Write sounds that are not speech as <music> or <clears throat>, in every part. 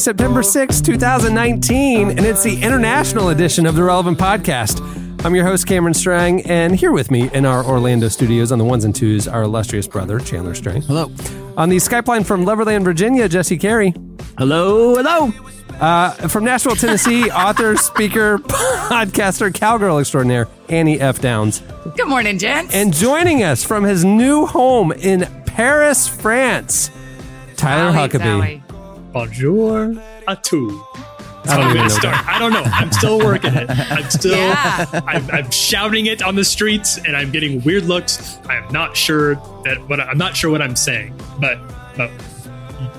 September sixth, 2019, and it's the international edition of the Relevant Podcast. I'm your host, Cameron Strang, and here with me in our Orlando studios on the ones and twos, our illustrious brother, Chandler Strang. Hello. On the Skype line from Loverland, Virginia, Jesse Carey. Hello, hello. Uh, from Nashville, Tennessee, <laughs> author, speaker, <laughs> podcaster, cowgirl extraordinaire, Annie F. Downs. Good morning, gents. And joining us from his new home in Paris, France, Tyler Zowie, Huckabee. Zowie. Bonjour à tous. I don't I'm even gonna start. I don't know. I'm still working it. I'm still. Yeah. I'm, I'm shouting it on the streets, and I'm getting weird looks. I'm not sure that what I'm not sure what I'm saying, but but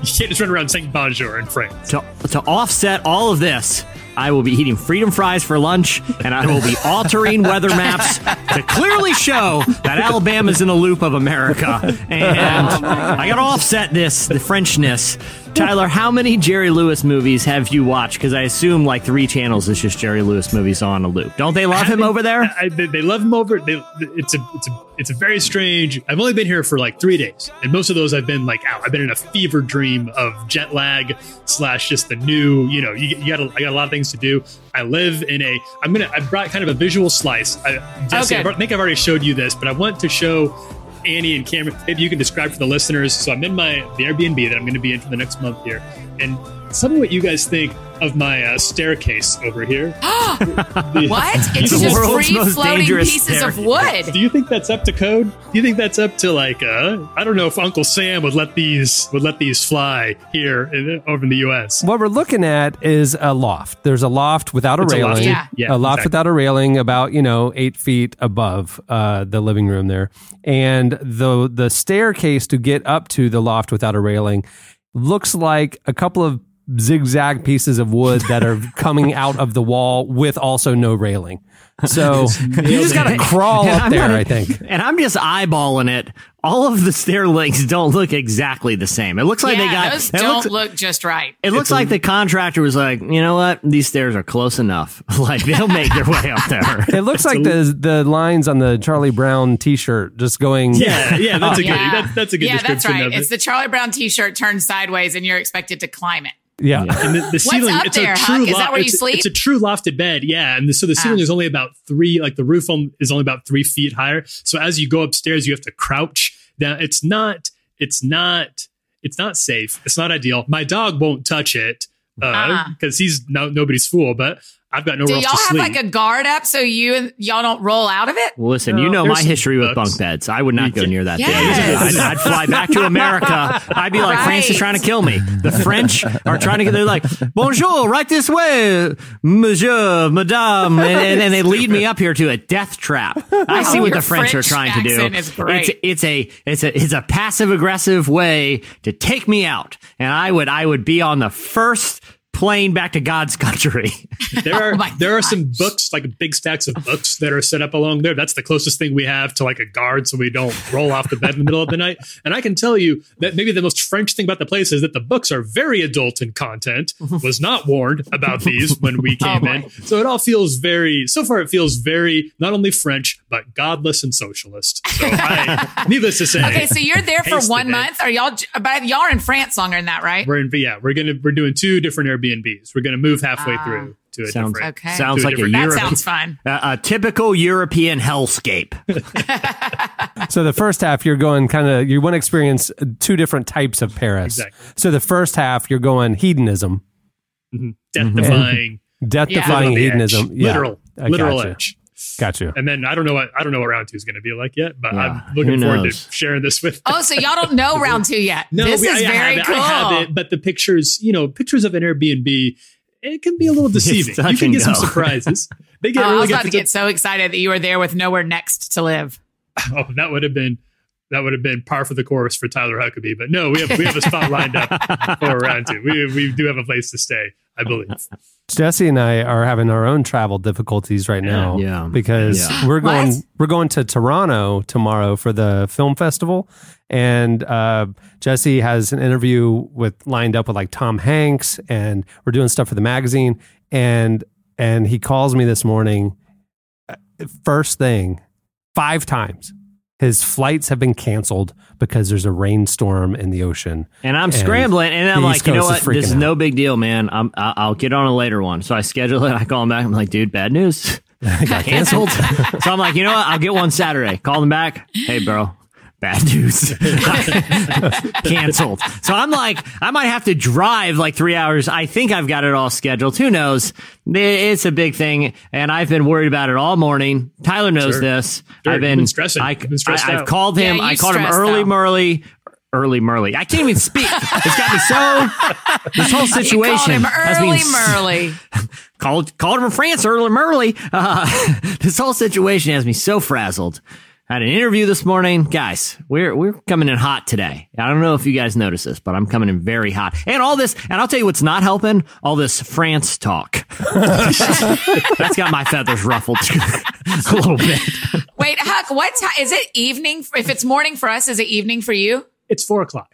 you can't just run around saying bonjour in France. To, to offset all of this, I will be eating freedom fries for lunch, and I will be altering weather maps to clearly show that Alabama's in a loop of America. <laughs> Oh and I got to offset this, the Frenchness. Tyler, how many Jerry Lewis movies have you watched? Because I assume like three channels is just Jerry Lewis movies on a loop. Don't they love him Haven't- over there? I, they, they love him over. They, it's a it's a it's a very strange. I've only been here for like three days, and most of those I've been like out. I've been in a fever dream of jet lag slash just the new. You know, you, you got a, I got a lot of things to do. I live in a. I'm gonna. I brought kind of a visual slice. I, Jesse, Okay. I think I've already showed you this, but I want to show. Annie and Cameron, maybe you can describe for the listeners. So I'm in my the Airbnb that I'm going to be in for the next month here, and tell me what you guys think of my uh, staircase over here. The- <gasps> What? <laughs> It's The just world's free most floating dangerous pieces of wood. Do you think that's up to code? Do you think that's up to like uh I don't know if Uncle Sam would let these would let these fly here in, over in the US. What we're looking at is a loft. There's a loft without a It's a railing. loft. Yeah. Yeah, a loft exactly. without a railing, about you know eight feet above uh, the living room there, and the the staircase to get up to the loft without a railing looks like a couple of zigzag pieces of wood that are <laughs> coming out of the wall with also no railing. So <laughs> you just got to crawl And up I'm there, not- I think. And I'm just eyeballing it. All of the stair links don't look exactly the same. It looks like yeah, they got. those it don't looks, look just right. It looks like the contractor was like, you know what? These stairs are close enough. <laughs> like they'll make their way up there. It looks like the the lines on the Charlie Brown T-shirt just going. Yeah, yeah, that's a good yeah, that, that's a good yeah, that's right. of It's it. the Charlie Brown T-shirt turned sideways, and you're expected to climb it. Yeah. and the, the ceiling, up it's there, a Huck? true Is that loft- where you it's, sleep? It's a true lofted bed, yeah. And the, so the ceiling Ah. is only about three, like the roof on, is only about three feet higher. So as you go upstairs, you have to crouch down. It's not, it's not, it's not safe. It's not ideal. My dog won't touch it because Uh-uh. he's no nobody's fool. But I've got no. Do y'all to have sleep. like a guard up so you and y'all don't roll out of it? Well, listen, No, you know my some history with bunk beds. I would not You go can- near that Yes. thing. I'd, I'd fly back to America. I'd be like, France is trying to kill me. The French are trying to get. They're like, bonjour, right this way, monsieur, madame, and, and, and they lead me up here to a death trap. I see Oh, what the French, are trying to do. is great. It's it's a it's a it's a passive aggressive way to take me out, and I would I would be on the first plane back to God's country. <laughs> there are <laughs> Oh my there are some books like big stacks of books that are set up along there that's the closest thing we have to like a guard so we don't roll off the bed in the middle of the night and i can tell you that maybe the most french thing about the place is that the books are very adult in content <laughs> was not warned about these when we oh came Oh, in so it all feels very so far it feels very not only french but godless and socialist so i needless to say Okay, so you're there for Haste the one day. month. Are y'all? But y'all are in France longer than that, right? we're in yeah we're gonna we're doing two different airbnbs we're gonna move halfway Ah. through to a Sounds- different Okay. Sounds To a like a different- that Europe, sounds fun. <laughs> a, a typical European hellscape. <laughs> So the first half, you're going kind of, you want to experience two different types of Paris. Exactly. So the first half, you're going hedonism, death defying death defying on hedonism. edge. Yeah. literal, I literal gotcha. edge. Got you. And then I don't know what I don't know what round two is going to be like yet, but Yeah, I'm looking forward to sharing this with. Oh, so y'all don't know round two yet. <laughs> No, this we- is I, I very have it, cool. I have it, but the pictures, you know, pictures of an Airbnb, it can be a little <laughs> deceiving. You can and get some <laughs> surprises. They get Oh, I was about to get so excited that you were there with nowhere next to live. oh, that would have been that would have been par for the course for Tyler Huckabee. But no, we have we have a spot lined up for round two. We we do have a place to stay, I believe. <laughs> Jesse and I are having our own travel difficulties right now. Yeah. Because Yeah. we're <gasps> going What? we're going to Toronto tomorrow for the film festival. And uh, Jesse has an interview with lined up with like Tom Hanks and we're doing stuff for the magazine. And and he calls me this morning uh, first thing, five times. His flights have been canceled because there's a rainstorm in the ocean. And I'm And scrambling, and I'm like, you know what? is This is out. no big deal, man. I'm, I'll get on a later one. So I schedule it. I call him back. I'm like, dude, bad news. <laughs> <laughs> Got canceled. <laughs> so I'm like, you know what? I'll get one Saturday. Call them back. Hey, bro. Bad news. <laughs> canceled. So I'm like, I might have to drive like three hours. I think I've got it all scheduled. Who knows? It's a big thing, and I've been worried about it all morning. Tyler knows Sure. this. Sure, I've been, been stressing. I, You've been stressed I, have called him. Yeah, I called him early, out. Merly. Early Merly. I can't even speak. It's got me so. This whole <laughs> You situation called him has me early Merly. <laughs> called called him from France early Merly. Uh, this whole situation has me so frazzled. I had an interview this morning, guys. We're we're coming in hot today. I don't know if you guys notice this, but I'm coming in very hot. And all this, and I'll tell you what's not helping. All this France talk. <laughs> That's got my feathers ruffled <laughs> a little bit. Wait, Huck, what time is it evening? If it's morning for us, is it evening for you? It's four o'clock.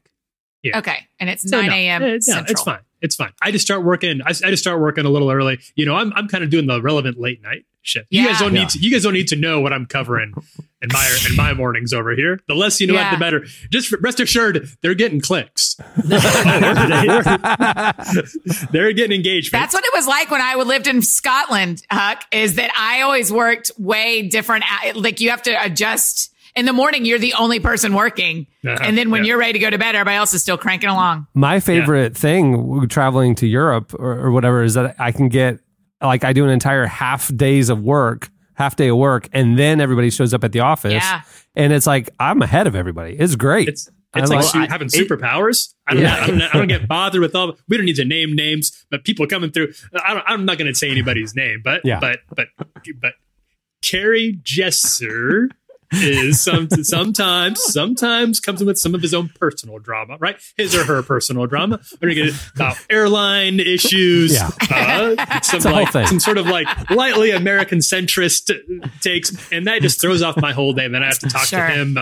Yeah. Okay. And it's So 9 a.m. eh, no, Central. it's fine. It's fine. I just start working. I, I just start working a little early. You know, I'm I'm kind of doing the relevant late night shit. You Yeah. guys don't Yeah. need to. You guys don't need to know what I'm covering in my in my mornings over here. The less you know, Yeah. the better. Just rest assured, they're getting clicks. <laughs> <laughs> they're getting engagement. That's what it was like when I lived in Scotland, Huck, is that I always worked way different. a- Like you have to adjust. In the morning, you're the only person working. Uh-huh, And then when yeah. you're ready to go to bed, everybody else is still cranking along. My favorite thing traveling to Europe or, or whatever is that I can get like I do an entire half days of work, half day of work, and then everybody shows up at the office. Yeah. And it's like I'm ahead of everybody. It's great. It's it's like like- su- having superpowers. I don't, Yeah. I don't. I don't get <laughs> bothered with all. We don't need to name names, but people coming through. I don't, I'm not going to say anybody's name, but Yeah. but but but Carrie Jesser is some sometimes sometimes comes in with some of his own personal drama, right? His or her personal drama. We're going to get about airline issues, Yeah. uh, some like thing. some sort of like lightly American centrist takes, and that just throws off my whole day. And then I have to talk Sure. to him,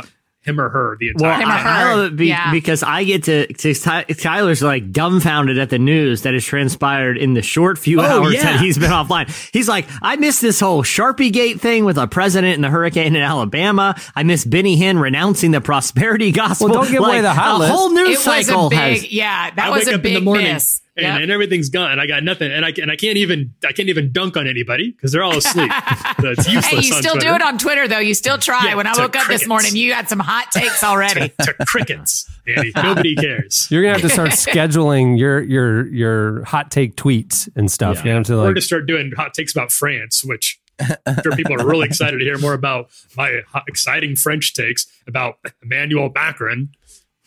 him or her, the Well, entire Him or I, time. I love it be, Yeah. because I get to, to Ty- Tyler's like dumbfounded at the news that has transpired in the short few Oh, hours yeah. that he's been offline. He's like, I missed this whole Sharpie Gate thing with a president and the hurricane in Alabama. I miss Benny Hinn renouncing the prosperity gospel. Well, don't give away the hot a whole news It was cycle a big, has. yeah, that I was wake a up big in the morning miss. And, Yep. and everything's gone. I got nothing, and I and I can't even I can't even dunk on anybody because they're all asleep. <laughs> so it's useless. Hey, you on still Twitter. do it on Twitter though. You still try. Yeah, when I to woke up this morning, you had some hot takes already. <laughs> to, to crickets. Andy. <laughs> Nobody cares. You're gonna have to start scheduling your your your hot take tweets and stuff. Yeah. You have to or like to start doing hot takes about France, which I'm sure people are really excited to hear more about my exciting French takes about Emmanuel Macron.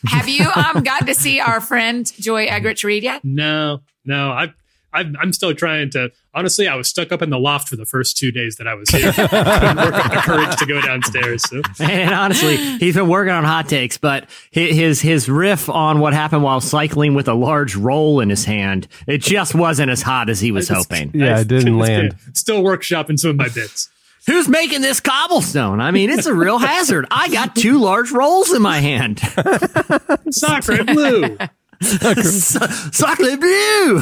<laughs> Have you um got to see our friend Joy Eggerichs Reed yet? No, no, I. I'm, I'm still trying to. Honestly, I was stuck up in the loft for the first two days that I was here. <laughs> Couldn't work up the courage to go downstairs. So. And honestly, he's been working on hot takes, but his his riff on what happened while cycling with a large roll in his hand, it just wasn't as hot as he was hoping. yeah, it didn't land. Still workshopping some of my bits. Who's making this cobblestone? I mean, it's a real hazard. I got two large rolls in my hand. <laughs> Sacre blue. <laughs> Sacre bleu!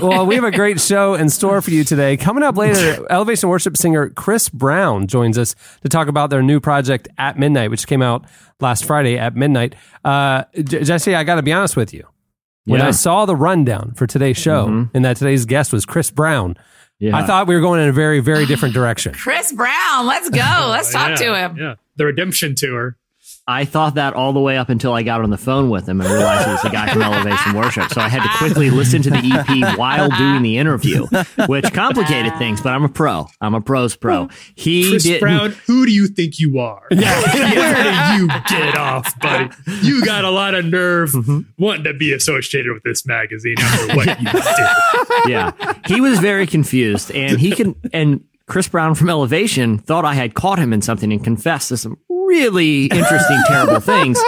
well, we have a great show in store for you today. Coming up later, Elevation Worship singer Chris Brown joins us to talk about their new project at midnight, which came out last Friday at midnight. Uh, Jesse, I got to be honest with you. When Yeah. I saw the rundown for today's show and that today's guest was Chris Brown, Yeah. I thought we were going in a very, very different <laughs> direction. Chris Brown, let's go. Let's <laughs> talk Yeah, to him. Yeah, the redemption tour. I thought that all the way up until I got on the phone with him and realized it was the guy from <laughs> Elevation Worship. So I had to quickly listen to the EP while doing the interview, which complicated <laughs> things, but I'm a pro. I'm a pro's pro. Hmm. He Chris didn't. Brown, who do you think you are? Yeah. <laughs> Where do you get off, buddy? You got a lot of nerve mm-hmm. wanting to be associated with this magazine after what you did. yeah, he was very confused, and he can and Chris Brown from Elevation thought I had caught him in something and confessed to some really interesting, terrible things.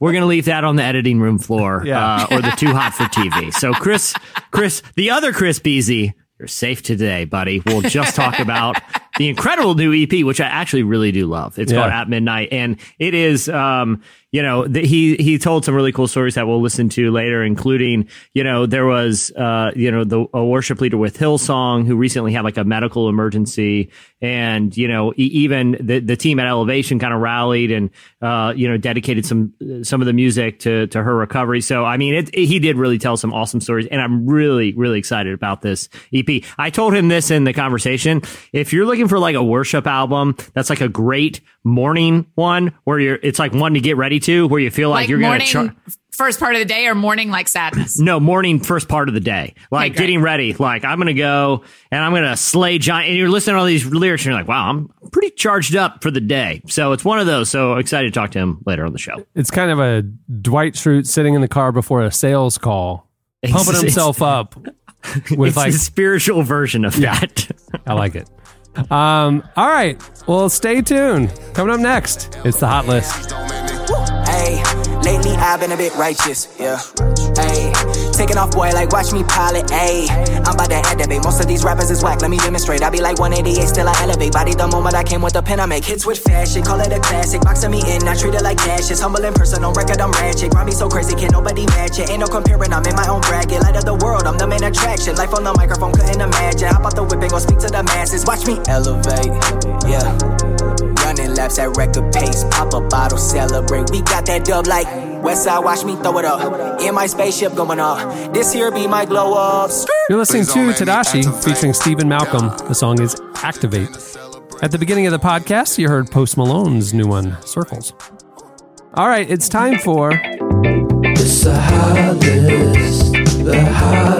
We're going to leave that on the editing room floor Yeah. uh, or the too hot for TV. So, Chris, Chris, the other Chris Breezy, you're safe today, buddy. We'll just talk about the incredible new EP, which I actually really do love. It's Yeah. called At Midnight, and it is, um, you know, the, he he told some really cool stories that we'll listen to later, including, you know, there was, uh, you know, the a worship leader with Hillsong who recently had like a medical emergency, and you know, e- even the the team at Elevation kind of rallied and, uh, you know, dedicated some some of the music to to her recovery. So, I mean, it, he did really tell some awesome stories, and I'm really really excited about this EP. I told him this in the conversation. If you're looking for like a worship album, that's like a great morning one where you're it's like one to get ready to where you feel like, Like you're gonna char- first part of the day or morning like sadness. no morning first part of the day like great. getting ready like i'm gonna go and i'm gonna slay giant and you're listening to all these lyrics and you're like wow i'm pretty charged up for the day so it's one of those so excited to talk to him later on the show It's kind of a Dwight Schrute sitting in the car before a sales call, pumping It's- himself up <laughs> with it's like the spiritual version of that I like it. Um, all right. Well, stay tuned. Coming up next, it's the hot list. Ayy, lately I've been a bit righteous, yeah. Ayy, taking off boy, like watch me pilot, ayy. I'm about to activate. Most of these rappers is whack, let me demonstrate. I be like 188, still I elevate. Body the moment I came with the pen, I make hits with fashion. Call it a classic, boxing me in, I treat it like cash. It's humble in person, on record, I'm ratchet. Grind me so crazy, can't nobody match it. Ain't no comparing, I'm in my own bracket. Light of the world, I'm the main attraction. Life on the microphone, couldn't imagine. Hop out the whip and go speak to the masses. Watch me elevate, yeah. Running laps at record pace, pop a bottle, celebrate. We got that dub like Westside, watch me throw it up. In my spaceship going up. This here be my glow up. You're listening to Tedashii featuring Stephen Malcolm. The song is Activate. At the beginning of the podcast, you heard Post Malone's new one, Circles. All right, it's time for It's the hot list. The hot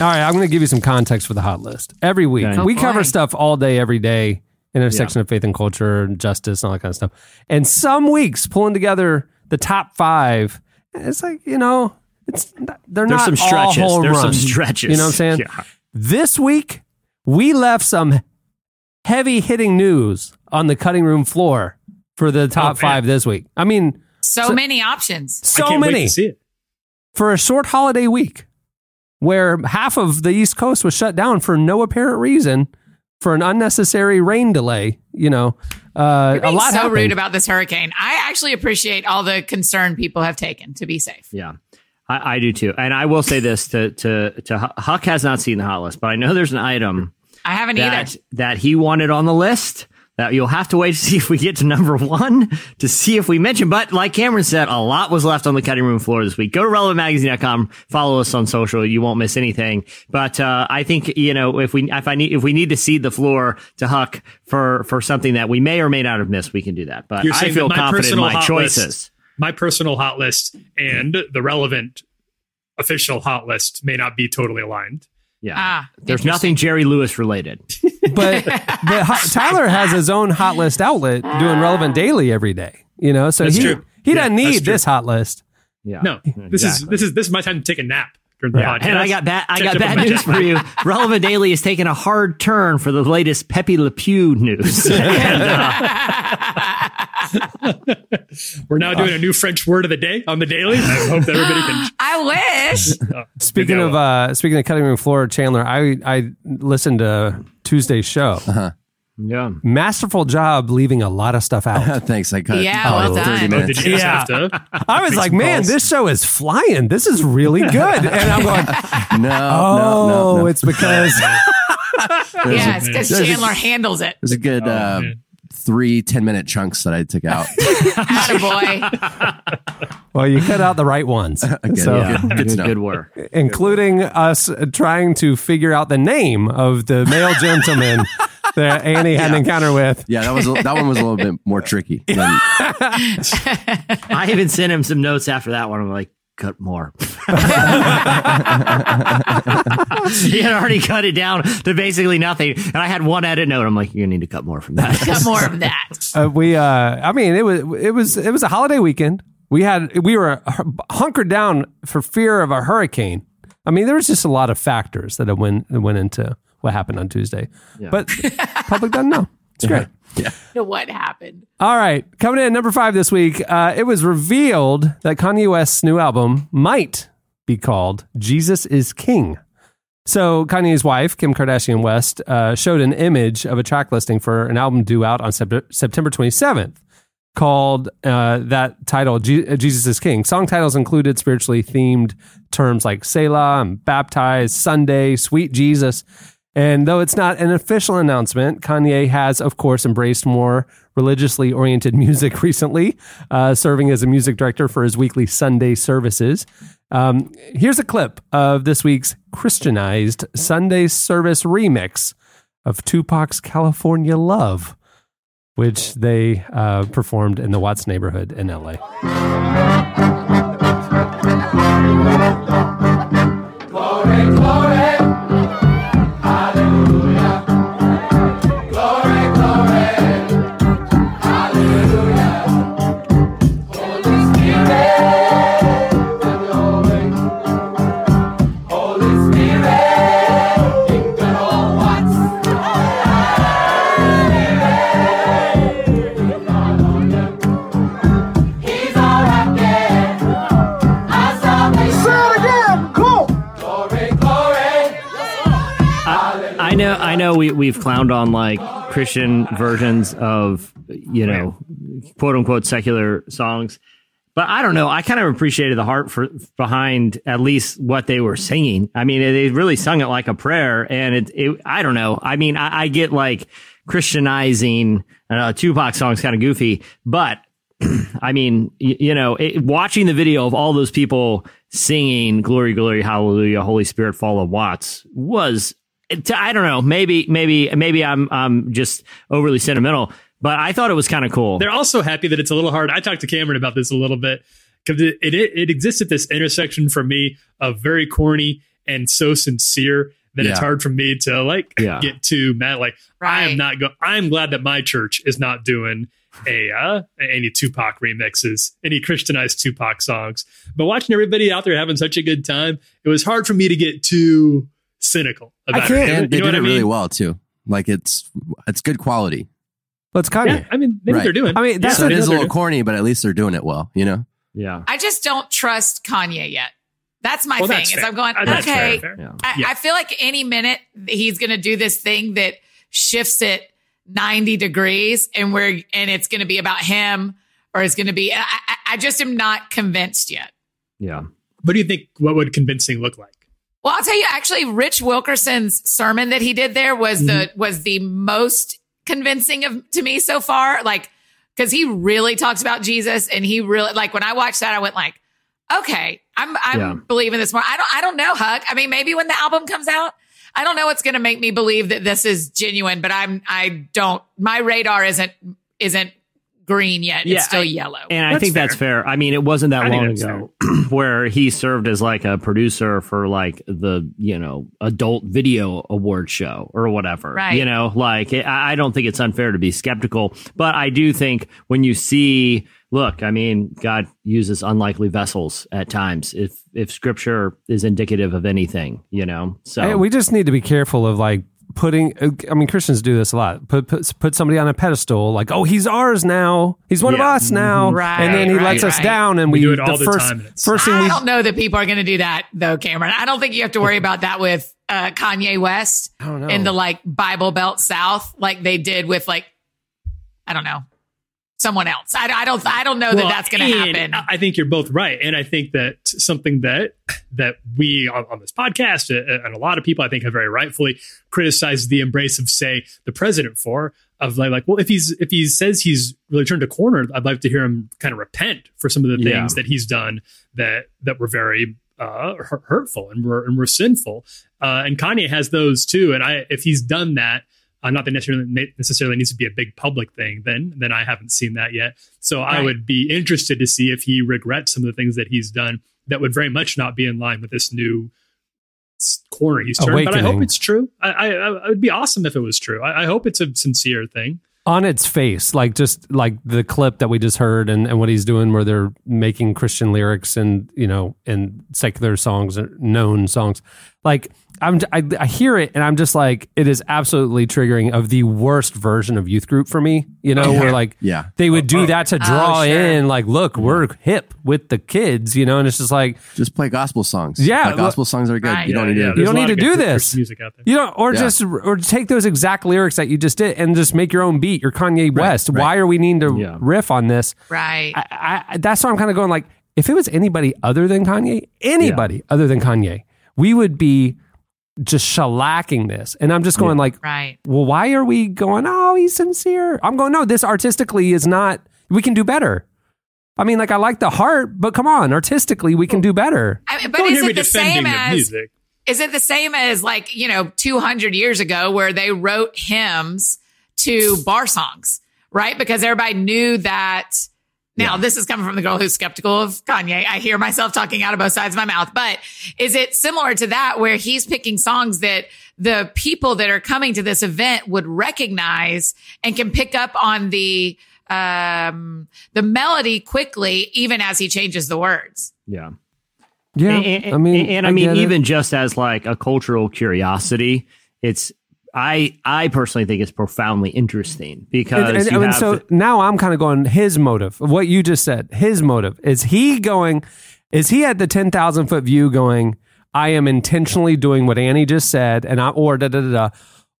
All right, I'm going to give you some context for the hot list. Every week, Okay. we Oh, cover boy. stuff all day, every day, intersection of faith and culture, and justice, and all that kind of stuff. And some weeks, pulling together the top five, it's like you know, it's they're There's not some stretches. all home There's some runs. stretches. You know what I'm saying? Yeah. This week, we left some heavy hitting news on the cutting room floor for the top oh, man. five this week. I mean, So, So- many options. so I can't many wait to see it. for a short holiday week where half of the East Coast was shut down for no apparent reason for an unnecessary rain delay. You know, uh, You're a being lot so happened. rude about this hurricane. I actually appreciate all the concern people have taken to be safe. Yeah. I, I do too. And I will say this to, to, to Huck has not seen the hot list, but I know there's an item I haven't that, either. that he wanted on the list you'll have to wait to see if we get to number one to see if we mention. But like Cameron said, a lot was left on the cutting room floor this week. Go to relevantmagazine.com, follow us on social. You won't miss anything. But, uh, I think, you know, if we, if I need, if we need to cede the floor to Huck for, for something that we may or may not have missed, we can do that. But I feel confident in my choices. list- my personal hot list and the relevant official hot list may not be totally aligned. Yeah. Ah, There's nothing Jerry Lewis related. <laughs> but but Hot- Tyler has his own hot list outlet doing relevant daily every day. You know, so That's he true. he Yeah, doesn't need this hot list. Yeah. No, this is this is this is my time to take a nap during the Yeah. podcast. And I got bad. I got bad news for you. Relevant Daily is taking a hard turn for the latest Pepe Le Pew news. <laughs> And, uh, <laughs> We're now doing a new French word of the day on the daily. I hope that everybody can. <gasps> I wish. <laughs> Speaking of uh, speaking of cutting room floor, Chandler, I I listened to Tuesday's show. Yeah. Masterful job leaving a lot of stuff out. <laughs> Thanks. I cut Yeah, well 30 done. Oh, minutes. did you guys Yeah. I was like, man, calls? this show is flying. This is really <laughs> good. And I'm going, No, oh, no, no, no. it's because <laughs> yeah, it's because there's a- Chandler handles it. There's a good uh, three 10 minute chunks that I took out. boy. well, you cut out the right ones. Good, so, yeah. Good, good to Good, know. good work. including us trying to figure out the name of the male gentleman that Annie had an <laughs> encounter with. Yeah, that was a- that one was a little bit more tricky. Than, <laughs> I even sent him some notes after that one. I'm like, cut more. <laughs> he had already cut it down to basically nothing. And I had one edit note. I'm like, you're going to need to cut more from that. Got more of that. Uh, we, uh, I mean, it was it was it was a holiday weekend. We had we were hunkered down for fear of a hurricane. I mean, there was just a lot of factors that went that went into what happened on Tuesday, but public doesn't know. It's great. Yeah. what happened? All right, coming in at number five this week, uh, it was revealed that Kanye West's new album might be called "Jesus Is King." So Kanye's wife, Kim Kardashian West, uh, showed an image of a track listing for an album due out on Sep- September 27th, called uh, that title Je- uh, "Jesus Is King." Song titles included spiritually themed terms like Selah, and Baptized, Sunday, Sweet Jesus. And though it's not an official announcement, Kanye has, of course, embraced more religiously oriented <laughs> music recently, uh, serving as a music director for his weekly Sunday services. Um, here's a clip of this week's Christianized Sunday service remix of Tupac's California Love, which they uh, performed in the Watts neighborhood in LA. Know, We we've clowned on like Christian versions of you know, quote unquote secular songs, but I don't know. I kind of appreciated the heart for behind at least what they were singing. I mean, they really sung it like a prayer, and it. it I don't know. I mean, I, I get like Christianizing uh, Tupac songs kind of goofy, but <clears throat> I mean, y- you know, it, watching the video of all those people singing "Glory, Glory, Hallelujah, Holy Spirit, Fall of Watts" was, I don't know, maybe, maybe, maybe I'm, I'm just overly sentimental, but I thought it was kind of cool. They're also happy that it's a little hard. I talked to Cameron about this a little bit because it, it it exists at this intersection for me of very corny and so sincere that it's hard for me to like Yeah. get to Matt. Like I am not go. I'm glad that my church is not doing a uh, any Tupac remixes, any Christianized Tupac songs. But watching everybody out there having such a good time, it was hard for me to get too cynical about can't- it. And they You know did it I mean? really well too. Like it's it's good quality. Well, it's Kanye. Yeah, I mean, they know what Right. they're doing. I mean, that's so it is a little corny, but at least they're doing it well. You know. yeah. I just don't trust Kanye yet. That's my Well, thing. that's Is fair. I'm going Uh, that's okay. fair, fair. I, Yeah. I feel like any minute he's going to do this thing that shifts it 90 degrees and we're and it's going to be about him or it's going to be I, I, I just am not convinced yet. Yeah. What do you think? What would convincing look like? Well, I'll tell you actually Rich Wilkerson's sermon that he did there was the mm-hmm. was the most convincing of to me so far like cuz he really talks about Jesus and he really like when I watched that I went like okay, I'm I'm Yeah. believing this more. I don't I don't know, Huck. I mean, maybe when the album comes out, I don't know what's going to make me believe that this is genuine, but I'm I don't my radar isn't isn't green yet. Yeah, it's still I- yellow. And I That's think that's fair. I mean, it wasn't that I long ago <clears throat> where he served as like a producer for like the, you know, adult video award show or whatever. Right. You know, like I I don't think it's unfair to be skeptical, but I do think when you see, look, I mean, God uses unlikely vessels at times if, if scripture is indicative of anything, you know, so Hey, we just need to be careful of like putting. I mean, Christians do this a lot. Put put, put somebody on a pedestal, like, oh, he's ours now. He's one of us now, Right, and then he right, lets us down, and We we, do it all the first time, first thing I we don't know that people are going to do that though, Cameron. I don't think you have to worry about that with uh, Kanye West don't know. in the like Bible Belt South, like they did with like I don't know someone else. I, I don't I don't know that that's going to happen. I I think you're both right, and I think that something that that we on, on this podcast uh, and a lot of people I think have very rightfully criticized the embrace of say the president for of like like well if he's if he says he's really turned a corner, I'd like to hear him kind of repent for some of the Yeah. things that he's done that that were very uh, hurtful and were and were sinful. Uh, and Kanye has those too. And I if he's done that. Uh, not that necessarily necessarily needs to be a big public thing. Then, then I haven't seen that yet. So I would be interested to see if he regrets some of the things that he's done that would very much not be in line with this new corner he's turned. But I hope it's true. I, I, I it would be awesome if it was true. I, I hope it's a sincere thing. on its face, like just like the clip that we just heard and, and what he's doing where they're making Christian lyrics and, you know, and secular songs or known songs. Like I'm, I, I hear it and I'm just like, it is absolutely triggering of the worst version of youth group for me, you know, where like Yeah. they would do oh, oh. that to oh, draw Oh, sure. in like, look, we're hip with the kids, you know, and it's just like, Just play gospel songs. Yeah, Like, gospel songs are good. Right. You don't Yeah, need yeah, to. You don't need to do this. Music out there. You know, or Yeah. just or take those exact lyrics that you just did and just make your own beat. You're Kanye West. Why are we needing to Yeah. riff on this? Right. I, I, that's why I'm kind of going like, if it was anybody other than Kanye, anybody other than Kanye, we would be just shellacking this. And I'm just going like, right. well, why are we going? Oh, he's sincere. I'm going. No, this artistically is not. We can do better. I mean, like I like the heart, but come on, artistically we can do better. I mean, but Don't is it the same the as music. is it the same as like you know 200 years ago where they wrote hymns to bar songs right because everybody knew that now this is coming from the girl who's skeptical of kanye i hear myself talking out of both sides of my mouth but is it similar to that where he's picking songs that the people that are coming to this event would recognize and can pick up on the um the melody quickly even as he changes the words Yeah. Yeah, and, and- I mean, and I, mean, get it. even just as like a cultural curiosity, it's I I personally think it's profoundly interesting because And, and- you and have so now I'm kind of going his motive of what you just said. His motive is he going? Is he at the ten thousand foot view going? I am intentionally doing what Annie just said, and I or da da da da,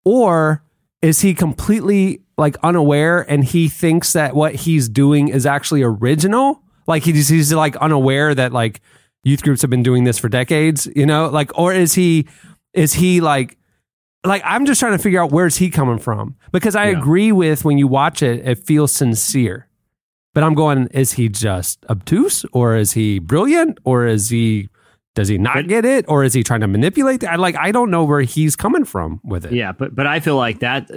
or is he completely like unaware and he thinks that what he's doing is actually original? Like he's he's like unaware that like youth groups have been doing this for decades, you know? Like or is he is he like like I'm just trying to figure out where's he coming from because I Yeah. agree with when you watch it, it feels sincere. But I'm going, is he just obtuse or is he brilliant or is he does he not But- get it or is he trying to manipulate? I like I don't know where he's coming from with it. Yeah, but but I feel like that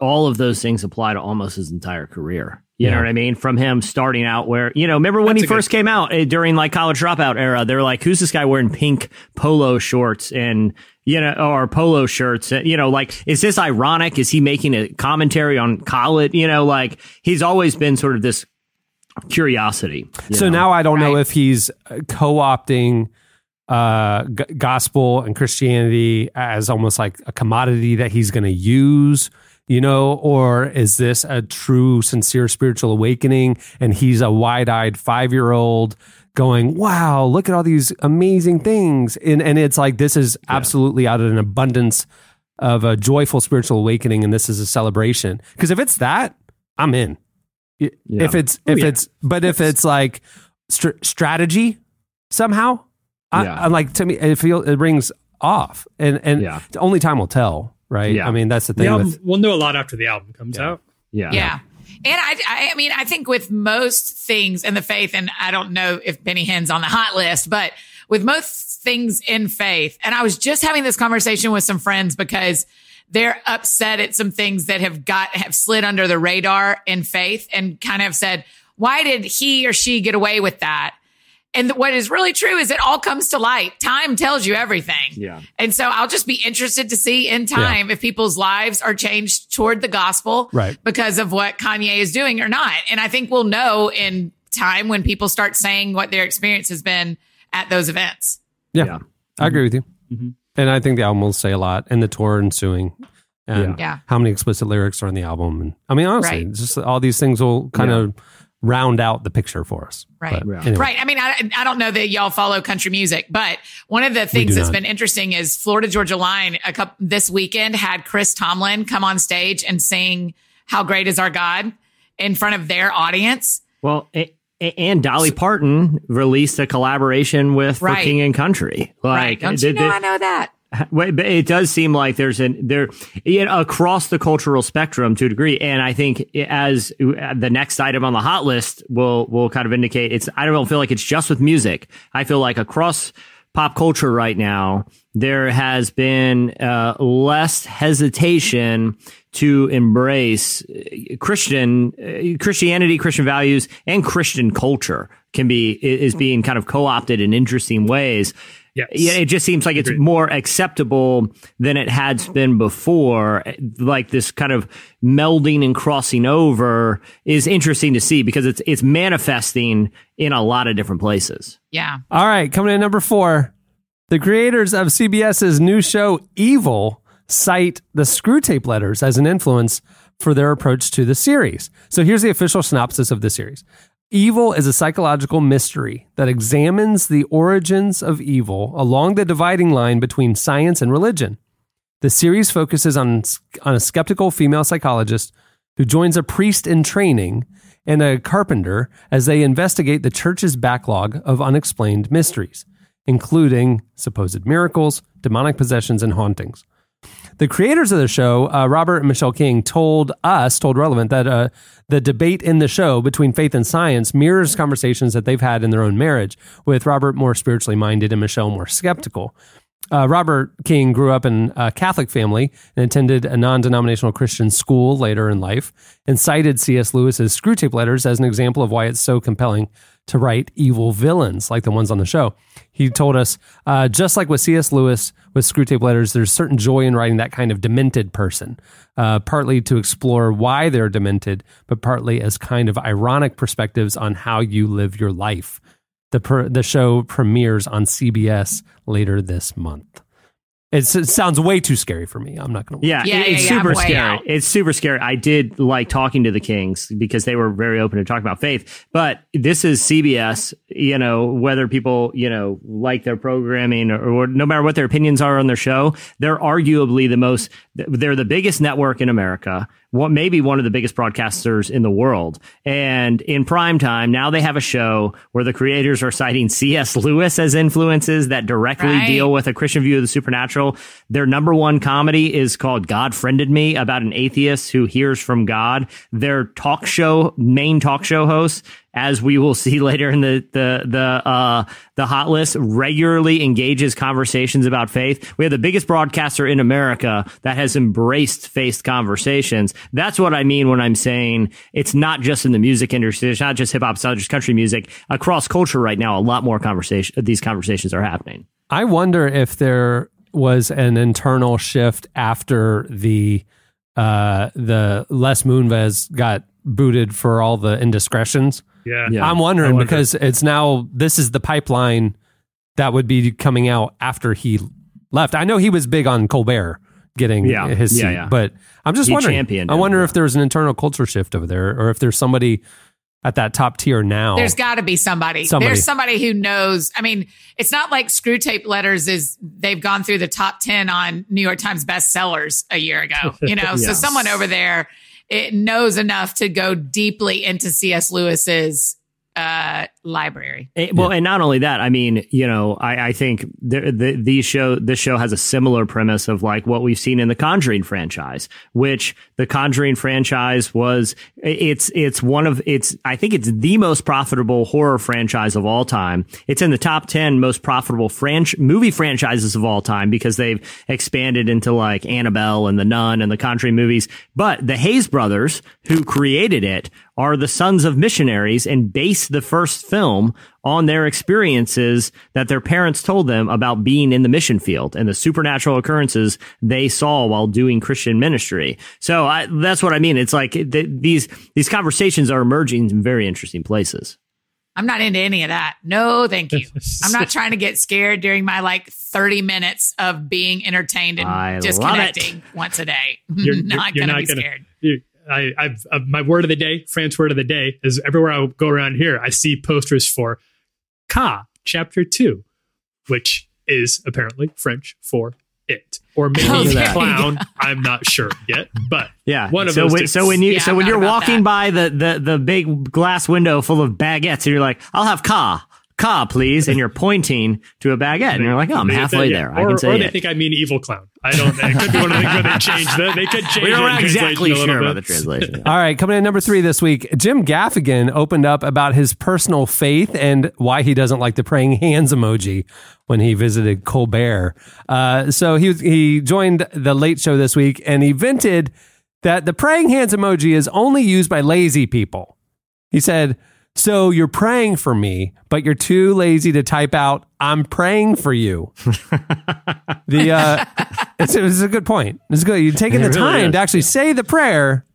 all of those things apply to almost his entire career. You know what I mean? From him starting out where you know, remember when That's he a good- first came out eh, during like college dropout era? They were like, "Who's this guy wearing pink polo shorts and you know, or polo shirts? Eh, You know, like is this ironic? Is he making a commentary on college? You know, like he's always been sort of this curiosity. So know? now I don't know if he's uh, co-opting uh, g- gospel and Christianity as almost like a commodity that he's going to use, you know, or is this a true, sincere spiritual awakening? And he's a wide-eyed five-year-old going, "Wow, look at all these amazing things!" And and it's like this is absolutely out of an abundance of a joyful spiritual awakening, and this is a celebration. Because if it's that, I'm in. Yeah. If it's oh, if yeah. it's but if it's like str- strategy somehow, I, Yeah. I like to me it feel it rings off, and and Yeah. only time will tell, right? Yeah. I mean that's the The thing album, with we'll know a lot after the album comes out. yeah, Yeah. And I, I, I mean, I think with most things in the faith, and I don't know if Benny Hinn's on the hot list, but with most things in faith, and I was just having this conversation with some friends because they're upset at some things that have got, have slid under the radar in faith and kind of said, why did he or she get away with that? And what is really true is it all comes to light. Time tells you everything. Yeah. And so I'll just be interested to see in time if people's lives are changed toward the gospel Right. because of what Kanye is doing or not. And I think we'll know in time when people start saying what their experience has been at those events. yeah, Yeah. I agree with you, Mm-hmm. and I think the album will say a lot, and the tour ensuing, and Yeah. how many explicit lyrics are on the album, and I mean honestly, Right. just all these things will kind of round out the picture for us, Right. Yeah. anyway. Right. I mean, I, I don't know that y'all follow country music, but one of the things do that's not. been interesting is Florida Georgia Line a couple this weekend had Chris Tomlin come on stage and sing "How Great Is Our God" in front of their audience. Well, a, a- and Dolly Parton released a collaboration with For Right. King and Country. Like, right. Don't you the- know the- I know that? It does seem like there's an there you know, across the cultural spectrum to a degree, and I think as the next item on the hot list will will kind of indicate it's. I don't feel like it's just with music. I feel like across pop culture right now there has been uh, less hesitation to embrace uh, Christian uh, Christianity, Christian values, and Christian culture can be is being kind of co opted in interesting ways Yes. Yeah, it just seems like it's Agreed. more acceptable than it had oh. been before. Like this kind of melding and crossing over is interesting to see because it's it's manifesting in a lot of different places. Yeah. All right, coming in number four. The creators of CBS's new show, Evil, cite the Screwtape Letters as an influence for their approach to the series. So here's the official synopsis of the series Evil is a psychological mystery that examines the origins of evil along the dividing line between science and religion. The series focuses on, on a skeptical female psychologist who joins a priest in training and a carpenter as they investigate the church's backlog of unexplained mysteries, including supposed miracles, demonic possessions, and hauntings. The creators of the show, uh, Robert and Michelle King, told us, told Relevant, that uh, the debate in the show between faith and science mirrors conversations that they've had in their own marriage, with Robert more spiritually minded and Michelle more skeptical. Uh, Robert King grew up in a Catholic family and attended a non denominational Christian school later in life and cited C.S. Lewis's Screwtape Letters as an example of why it's so compelling to write evil villains like the ones on the show. He told us, uh, just like with C.S. Lewis with Screwtape Letters, there's certain joy in writing that kind of demented person, uh, partly to explore why they're demented, but partly as kind of ironic perspectives on how you live your life. The, per, the show premieres on CBS later this month. It's, it sounds way too scary for me. I'm not going to. Yeah, Yeah, it- it's yeah, yeah, super way scary. out. It's super scary. I did like talking to the Kings because they were very open to talk about faith. But this is CBS, you know, whether people, you know, like their programming or, or no matter what their opinions are on their show, they're arguably the most, they're the biggest network in America. What maybe one of the biggest broadcasters in the world. And in prime time, now they have a show where the creators are citing <laughs> C.S. Lewis as influences that directly Right. deal with a Christian view of the supernatural. Their number one comedy is called God Friended Me about an atheist who hears from God. Their talk show, main talk show host, as we will see <laughs> later in the, the, the, uh, the hot list regularly engages conversations about faith. We have the biggest broadcaster in America that has embraced faith conversations. That's what I mean when I'm saying it's not just in the music industry. It's not just hip hop, it's not just country music. Across culture right now, a lot more conversation, these conversations are happening. I wonder if there was an internal shift after the uh, the Les Moonves got booted for all the indiscretions. Yeah. Yeah. I'm wondering wonder. because it's now this is the pipeline that would be coming out after he left. I know he was big on Colbert getting Yeah. his seat, Yeah, yeah. but I'm just He wondering. championed I him, wonder yeah. if there's an internal culture shift over there, or if there's somebody at that top tier now. There's got to be somebody. Somebody. There's somebody who knows. I mean, it's not like Screwtape Letters is they've gone through the top 10 on New York Times bestsellers a year ago, <laughs> you know? So someone over there it knows enough to go deeply into C.S. Lewis's uh, library. Eh, well, and not only that, I mean, you know, I, I think the, the, these show this show has a similar premise of like what we've seen in the Conjuring franchise, which the Conjuring franchise was it's it's one of it's I think it's the most profitable horror franchise of all time. It's in the top ten most profitable franch- movie franchises of all time because they've expanded into like Annabelle and The Nun and the Conjuring movies. But the Hayes brothers, who created it, are the sons of missionaries and base the first film on their experiences that their parents told them about being in the mission field and the supernatural occurrences they saw while doing Christian ministry. So I, that's what I mean. It's like th- these these conversations are emerging in very interesting places. I'm not into any of that. No, thank you. I'm not trying to get scared during my like 30 minutes of being entertained and I disconnecting once a day. <laughs> You're, not you're going to not be gonna- scared. You- I, I've uh, my word of the day, France word of the day is everywhere I go around here, I see posters for Ka Chapter Two, which is apparently French for it, or maybe <laughs> Oh, there clown. I'm not sure yet, but Yeah. one of so those. when, so when you yeah, so when you're walking that. by the, the the big glass window full of baguettes and you're like, I'll have ka ka please, and you're pointing to a baguette and you're like, oh, I'm halfway they- there. Or, I can say or they it. think I mean evil clown. I don't. It could be one of the things where they change. The, they could change. We are in don't exactly sure about the translation. <laughs> All right, coming in number three this week, Jim Gaffigan opened up about his personal faith and why he doesn't like the praying hands emoji when he visited Colbert. Uh, so he he joined the Late Show this week and he vented that the praying hands emoji is only used by lazy people. He said So you're praying for me, but you're too lazy to type out, I'm praying for you. <laughs> the uh, it's, it's a good point. It's good. You're taking It the really time is. to actually say the prayer,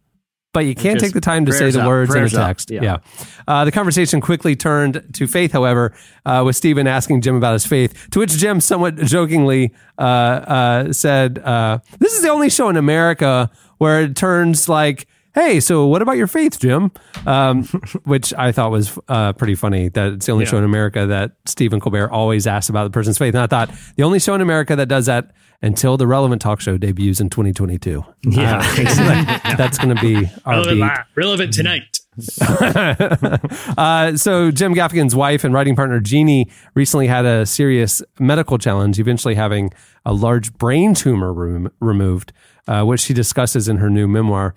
but you can't take the time to say the up, words in a prayers up, text. yeah. Yeah. Uh, the conversation quickly turned to faith, however, uh, with Stephen asking Jim about his faith, to which Jim somewhat jokingly uh, uh, said, uh, This is the only show in America where it turns like, Hey, so what about your faith, Jim? Um, <laughs> which I thought was uh, pretty funny that it's the only Yeah. show in America that Stephen Colbert always asks about the person's faith. And I thought the only show in America that does that until the relevant talk show debuts in 2022. Yeah, Uh, <laughs> so that- that's going to be our relevant, beat. relevant tonight. <laughs> Uh, so Jim Gaffigan's wife and writing partner Jeannie recently had a serious medical challenge, eventually having a large brain tumor rem- removed, uh, which she discusses in her new memoir.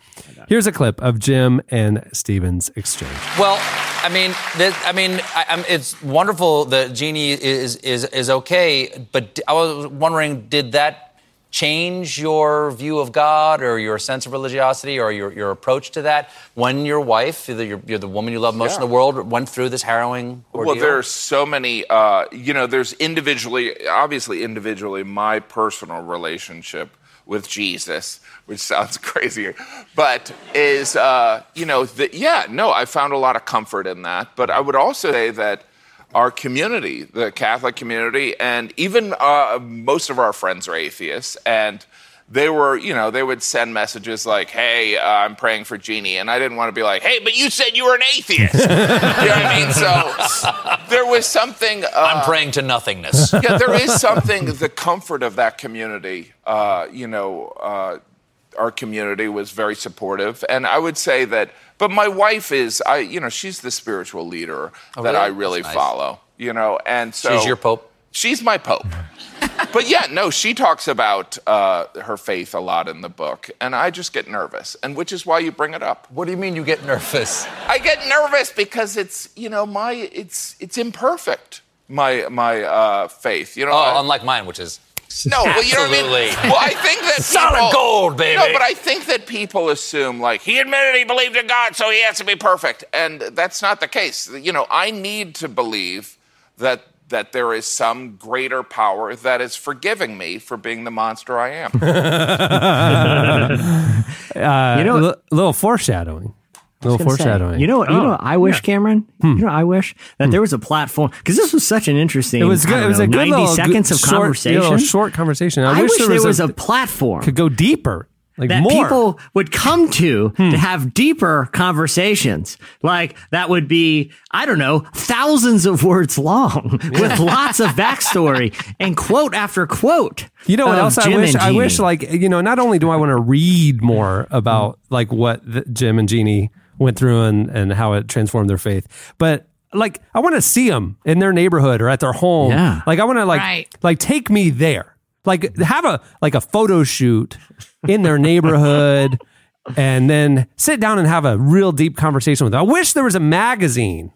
Here's a clip of Jim and Stephen's exchange. Well, I mean, th- I mean, I, I'm, it's wonderful that Jeannie is is is okay, but I was wondering, did that change your view of God or your sense of religiosity or your, your approach to that when your wife, the, your, you're the woman you love most in the world, went through this harrowing ordeal? Well, there are so many, uh, you know, there's individually, obviously, individually, my personal relationship with Jesus, which sounds <laughs> crazy, but is, uh, you know, the, yeah, no, I found a lot of comfort in that. But I would also say that our community, the Catholic community, and even uh, most of our friends are atheists, and they were, you know, they would send messages like, "Hey, uh, I'm praying for Jeannie," and I didn't want to be like, "Hey, but you said you were an atheist." <laughs> you know what I mean? So there was something. Uh, I'm praying to nothingness. yeah, there is something. The comfort of that community. Uh, you know, uh, our community was very supportive, and I would say that. But my wife is, I, you know, she's the spiritual leader that really? I really nice. follow. You know, and so She's your pope. She's my pope. But yeah, no, she talks about uh, her faith a lot in the book, and I just get nervous, and which is why you bring it up. What do you mean you get nervous? I get nervous because it's you know my it's it's imperfect my my uh, faith. You know, Oh, I- unlike mine, which is no, well, you know what I Absolutely. mean. Well, I think that <laughs> Solid people, gold, baby. No, but I think that people assume like he admitted he believed in God, so he has to be perfect, and that's not the case. You know, I need to believe that that there is some greater power that is forgiving me for being the monster I am. <laughs> Uh, You know- li- little foreshadowing. Little gonna say, foreshadowing. you know, you know, what I wish, Cameron. Hmm. You know, I wish that there was a platform because this was such an interesting. it was good. It was know, a good ninety little seconds good, of short, conversation. you know, short conversation. I, I, wish, there was, a, a, platform could go deeper, like that more. Hmm. people would come to to have deeper conversations. Like that would be, I don't know, thousands of words long <laughs> with lots of backstory and quote after quote. You know what of else I wish? I wish like you know, not only do I want to read more about like what the, Jim and Jeannie went through and and how it transformed their faith, but like I want to see them in their neighborhood or at their home. Yeah. Like I want to like Right. like take me there. Like have a like a photo shoot in their neighborhood. <laughs> And then sit down and have a real deep conversation with them. I wish there was a magazine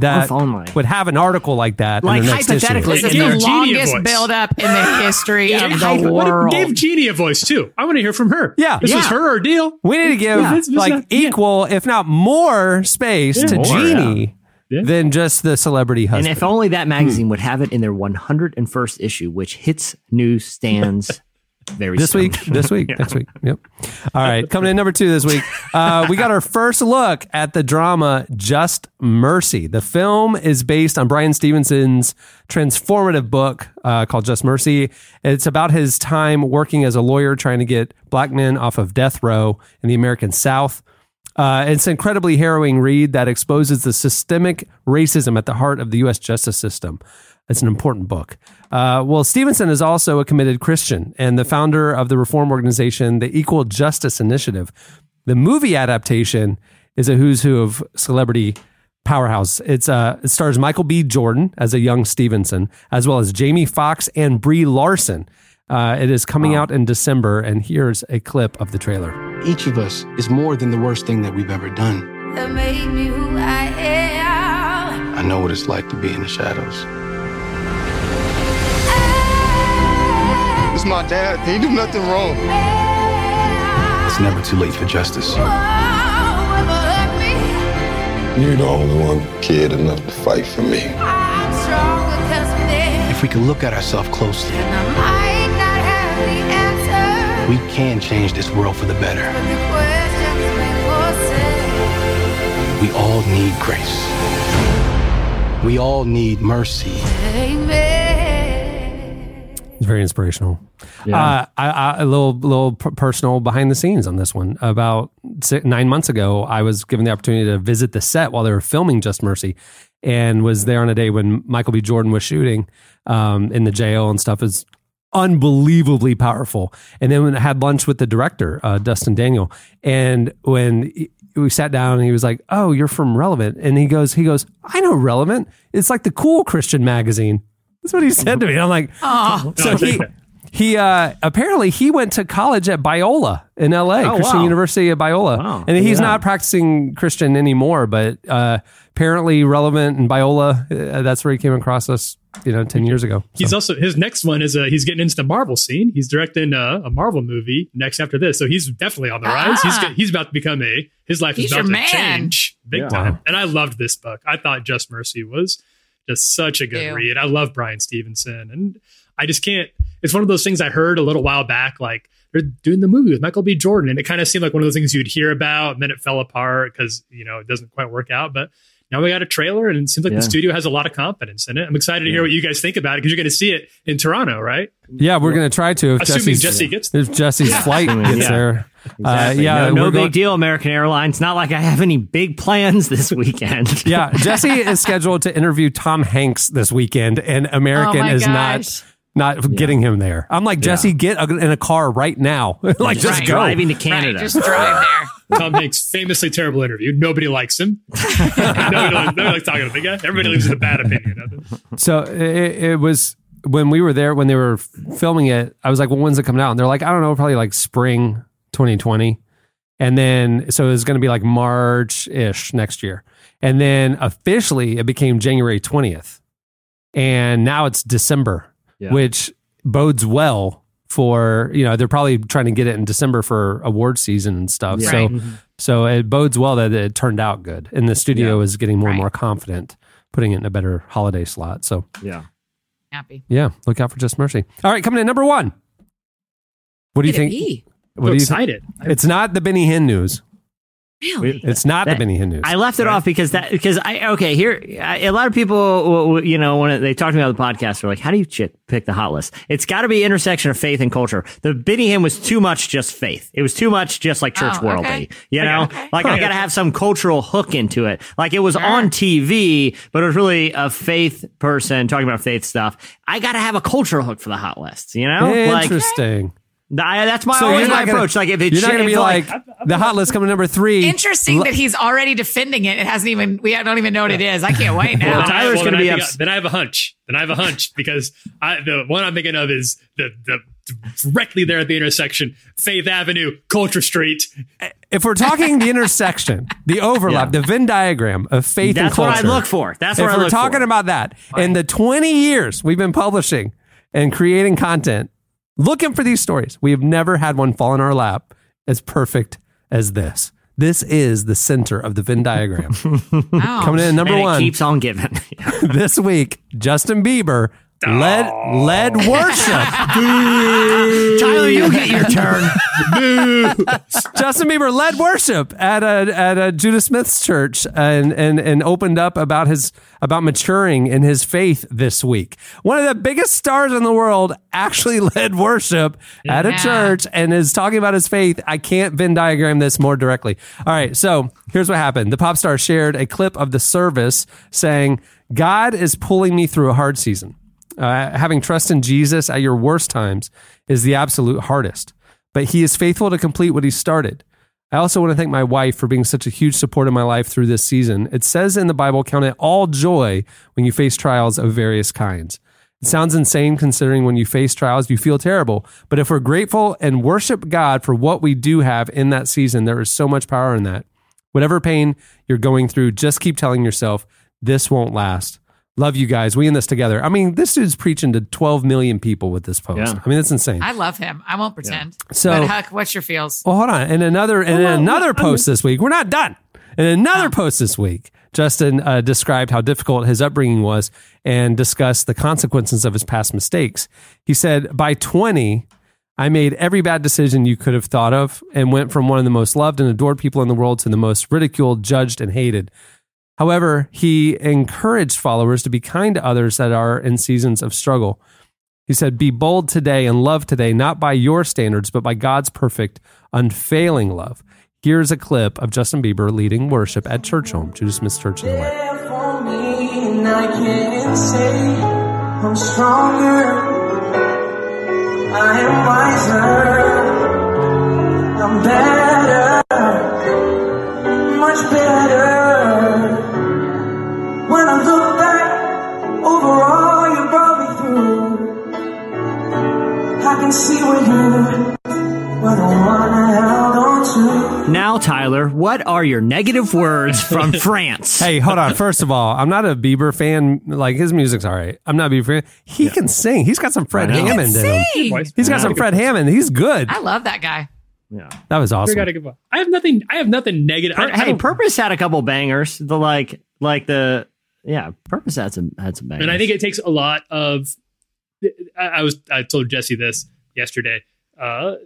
that If would have an article like that. Like in the issue. hypothetically, This is Give the a longest voice. buildup in the <laughs> history of the what- world. Give Jeannie a voice too. I want to hear from her. Yeah. this was her ordeal. We need to give Yeah. It's- it's like yeah. equal, if not more, space to More, Jeannie Yeah. than just the celebrity And if only that magazine would have it in their 101st issue, which hits newsstands <laughs> very this soon. week, this week, <laughs> next week. Yep. All right. Coming in number two this week, <laughs> uh, we got our first look at the drama Just Mercy. The film is based on Bryan Stevenson's transformative book uh, called Just Mercy. It's about his time working as a lawyer trying to get black men off of death row in the American South. Uh, it's an incredibly harrowing read that exposes the systemic racism at the heart of the U.S. justice system. It's an important book. Uh, well, Stevenson is also a committed Christian and the founder of the reform organization, the Equal Justice Initiative. The movie adaptation is a who's who of celebrity powerhouse. It's uh, it stars Michael B. Jordan as a young Stevenson, as well as Jamie Foxx and Brie Larson. Uh, it is coming out in December, and here's a clip of the trailer. Each of us is more than the worst thing that we've ever done. That made me who I am. I know what it's like to be in the shadows. It's my dad. He did nothing wrong. It's never too late for justice. Oh, ever hurt me? You're the only one kid enough to fight for me. If we could look at ourselves closely, we can change this world for the better. We all need grace. We all need mercy. It's very inspirational. Uh, I, I, a little little p- personal behind the scenes on this one. About six, nine months ago, I was given the opportunity to visit the set while they were filming Just Mercy, and was there on a day when Michael B. Jordan was shooting um, in the jail and stuff. Is unbelievably powerful. And then when I had lunch with the director, uh, Destin Daniel, and when he- we sat down and he was like, "Oh, you're from Relevant," and he goes, "He goes, I know Relevant. It's like the cool Christian magazine." That's what he said to me. And I'm like, <laughs> Oh. so he he uh apparently he went to college at Biola in LA, Oh, Christian wow. University of Biola. Wow. And he's Yeah. not practicing Christian anymore, but uh apparently relevant in Biola, uh, that's where he came across us, you know, 10 years ago. He's also his next one is uh, he's getting into the Marvel scene. He's directing uh, a Marvel movie next after this, so he's definitely on the rise. He's Ah. go- he's about to become a his life He's is about to man. change big Yeah. time. And I loved this book. I thought Just Mercy was just such a good Ew. read. I love Bryan Stevenson, and I just can't. It's one of those things I heard a little while back, like. They're doing the movie with Michael B. Jordan, and it kind of seemed like one of those things you'd hear about, and then it fell apart because you know it doesn't quite work out. But now we got a trailer, and it seems like Yeah. the studio has a lot of confidence in it. I'm excited to hear what you guys think about it because you're going to see it in Toronto, right? Yeah, we're going to try to if Assuming Jesse's, Jesse gets there. if Jesse's flight Assuming, gets yeah. there. Uh, yeah, no, no big going- deal, American Airlines. Not like I have any big plans this weekend. Yeah, Jesse is scheduled to interview Tom Hanks this weekend, and American Oh is gosh. not not getting him there. I'm like, Jesse, get in a car right now. <laughs> like, just Right. go. driving to Canada. Right, just drive there. <laughs> Tom Hanks, famously terrible interview. Nobody likes him. <laughs> nobody, likes, nobody likes talking to the guy. Everybody leaves with a bad opinion of him. So it, it was when we were there when they were filming it. I was like, "Well, when's it coming out?" And they're like, "I don't know, probably like spring 2020." And then so it's going to be like March ish next year. And then officially it became January 20th, and now it's December, Yeah. which bodes well for you know they're probably trying to get it in December for award season and stuff. Yeah. So Right. so it bodes well that it turned out good, and the studio Yeah. is getting more and more confident putting it in a better holiday slot. So yeah. Happy. yeah, look out for Just Mercy. All right, coming in number one. What do you think? be? What I'm do you think? excited. It's not the Benny Hinn news. Really? It's not the That- Benny Hinn news. I left it off because that because I okay here I, a lot of people w- w- you know when they talk to me on the podcast they're like how do you ch- pick the hot list it's got to be intersection of faith and culture the Benny Hinn was too much just faith it was too much just like church Oh, worldly okay. you know Okay. like I got to have some cultural hook into it like it was on TV but it was really a faith person talking about faith stuff I got to have a cultural hook for the hot lists you know like Interesting. I, that's my So always my gonna- approach like if it's you're not going to be like, the hot list coming to number three. Interesting that he's already defending it. It hasn't even. We don't even know what it is. I can't wait now. Well, <laughs> Tyler's well, gonna then be I think ups- I- then I have a hunch. Then I have a hunch because I, the one I'm thinking of is the, the directly there at the intersection, Faith Avenue, Culture Street. Eh, if we're talking the intersection, <laughs> the overlap, the Venn diagram of faith and culture. That's what. I look for. That's what I we're talking about that, in the 20 years we've been publishing and creating content, looking for these stories, we have never had one fall in our lap as perfect as this. This is the center of the Venn diagram. <laughs> Coming in at number and it one keeps on giving. <laughs> <laughs> this week, Justin Bieber led led worship. <laughs> Tyler, you get your turn. <laughs> Justin Bieber led worship at a at a Judah Smith's church and and and opened up about his about maturing in his faith this week. One of the biggest stars in the world actually <laughs> led worship at a Yeah. church and is talking about his faith. I can't Venn diagram this more directly. All right, so here's what happened. The pop star shared a clip of the service saying, "God is pulling me through a hard season." Uh, having trust in Jesus at your worst times is the absolute hardest, but He is faithful to complete what He started. I also want to thank my wife for being such a huge support in my life through this season. It says in the Bible, count it all joy when you face trials of various kinds. It sounds insane considering when you face trials, you feel terrible. But if we're grateful and worship God for what we do have in that season, there is so much power in that. Whatever pain you're going through, just keep telling yourself, this won't last. Love you guys. We in this together. I mean, this dude's preaching to 12 million people with this post. Yeah. I mean, that's insane. I love him. I won't pretend. So- but Huck, what's your feels? Well, hold on. And another and Well, another I'm- post this week. We're not done. In another post this week, Justin uh, described how difficult his upbringing was and discussed the consequences of his past mistakes. He said, By 20, I made every bad decision you could have thought of and went from one of the most loved and adored people in the world to the most ridiculed, judged, and hated. However, he encouraged followers to be kind to others that are in seasons of struggle. He said, Be bold today and love today, not by your standards, but by God's perfect, unfailing love. Here's a clip of Justin Bieber leading worship at Churchome, Judas Smith Church in the Way. I'm better. Much better. When I look back over all you brought me through, I can see where you were the one I held on to. Now, Tyler, what are your negative words from <laughs> France? Hey, hold on. First of all, I'm not a Bieber fan. Like his music's all right. I'm not a Bieber fan. He can sing. He's got some Fred I know. Hammond in him. Sing. He's got some Fred Hammond. He's good. I love that guy. Yeah. That was awesome. Gotta give up. I have nothing. I have nothing negative. I, I hey, don't- Purpose had a couple bangers. The like, like the yeah, Purpose had some had some bangers. and I think it takes a lot of. I, I was. I told Jesse this yesterday. Uh,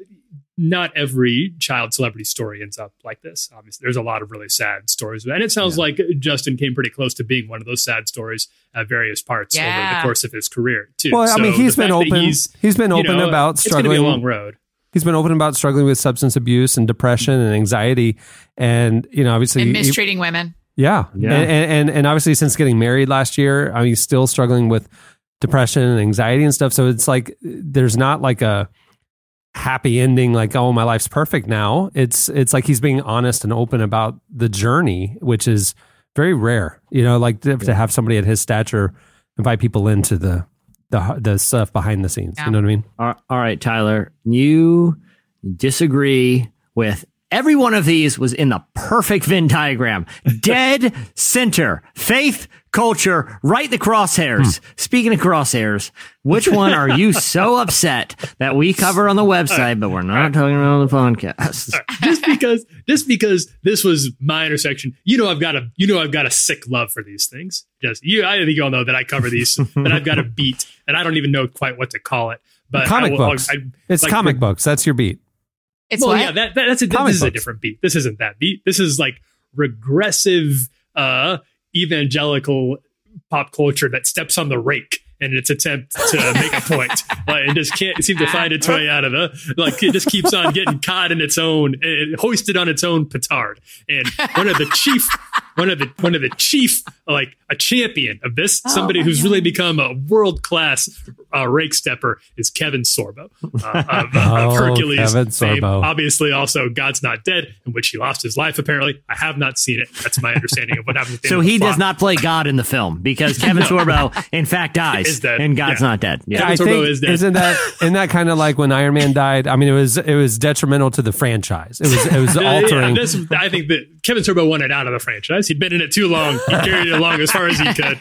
not every child celebrity story ends up like this. Obviously, there's a lot of really sad stories, and it sounds like Justin came pretty close to being one of those sad stories at various parts over the course of his career too. Well, I mean, he's been open. He's, he's been you open know, about It's struggling. be a long road. He's been open about struggling with substance abuse and depression and anxiety, and you know, obviously, And he- mistreating women. Yeah. Yeah. And, and and obviously since getting married last year, I mean still struggling with depression and anxiety and stuff. So it's like there's not like a happy ending like oh my life's perfect now. It's it's like he's being honest and open about the journey, which is very rare. You know, like to, to have somebody at his stature invite people into the the the stuff behind the scenes. Yeah. You know what I mean? All right, Tyler, you disagree with every one of these was in the perfect Venn diagram. <laughs> Dead center, faith, culture, right the crosshairs. Hmm. Speaking of crosshairs, which one are you so <laughs> upset that we cover on the website, but we're not talking about on the podcast? just because just because this was my intersection, you know I've got a you know I've got a sick love for these things. Just you I think you all know that I cover these that I've got a beat and I don't even know quite what to call it. But comic I will- books. I- it's like, comic books. That's your beat. It's well, what? yeah, that, that- that's a, Comic this is a different beat. This isn't that beat. This is like regressive uh evangelical pop culture that steps on the rake in its attempt to make a <laughs> point. Like, it just can't seem to find its way out of the like it just keeps on getting caught in its own it, hoisted on its own petard. And one of the chief one of the one of the chief like a champion of this, Oh somebody who's God. really become a world class uh, rake stepper is Kevin Sorbo uh, of, <laughs> Oh, of Hercules Kevin fame. Sorbo. Obviously, also God's Not Dead, in which he lost his life. Apparently, I have not seen it. That's my understanding of what happens. At the So end of the he does not play God in the film because Kevin <laughs> Sorbo, in fact, <laughs> dies Is dead. and God's Yeah. not dead. Yeah. Kevin I Sorbo think is dead. isn't that isn't that kind of like when Iron Man died? I mean, it was it was detrimental to the franchise. It was it was Yeah, altering. this, I think that Kevin Sorbo wanted out of the franchise. He'd been in it too long. He carried it along as far as he could.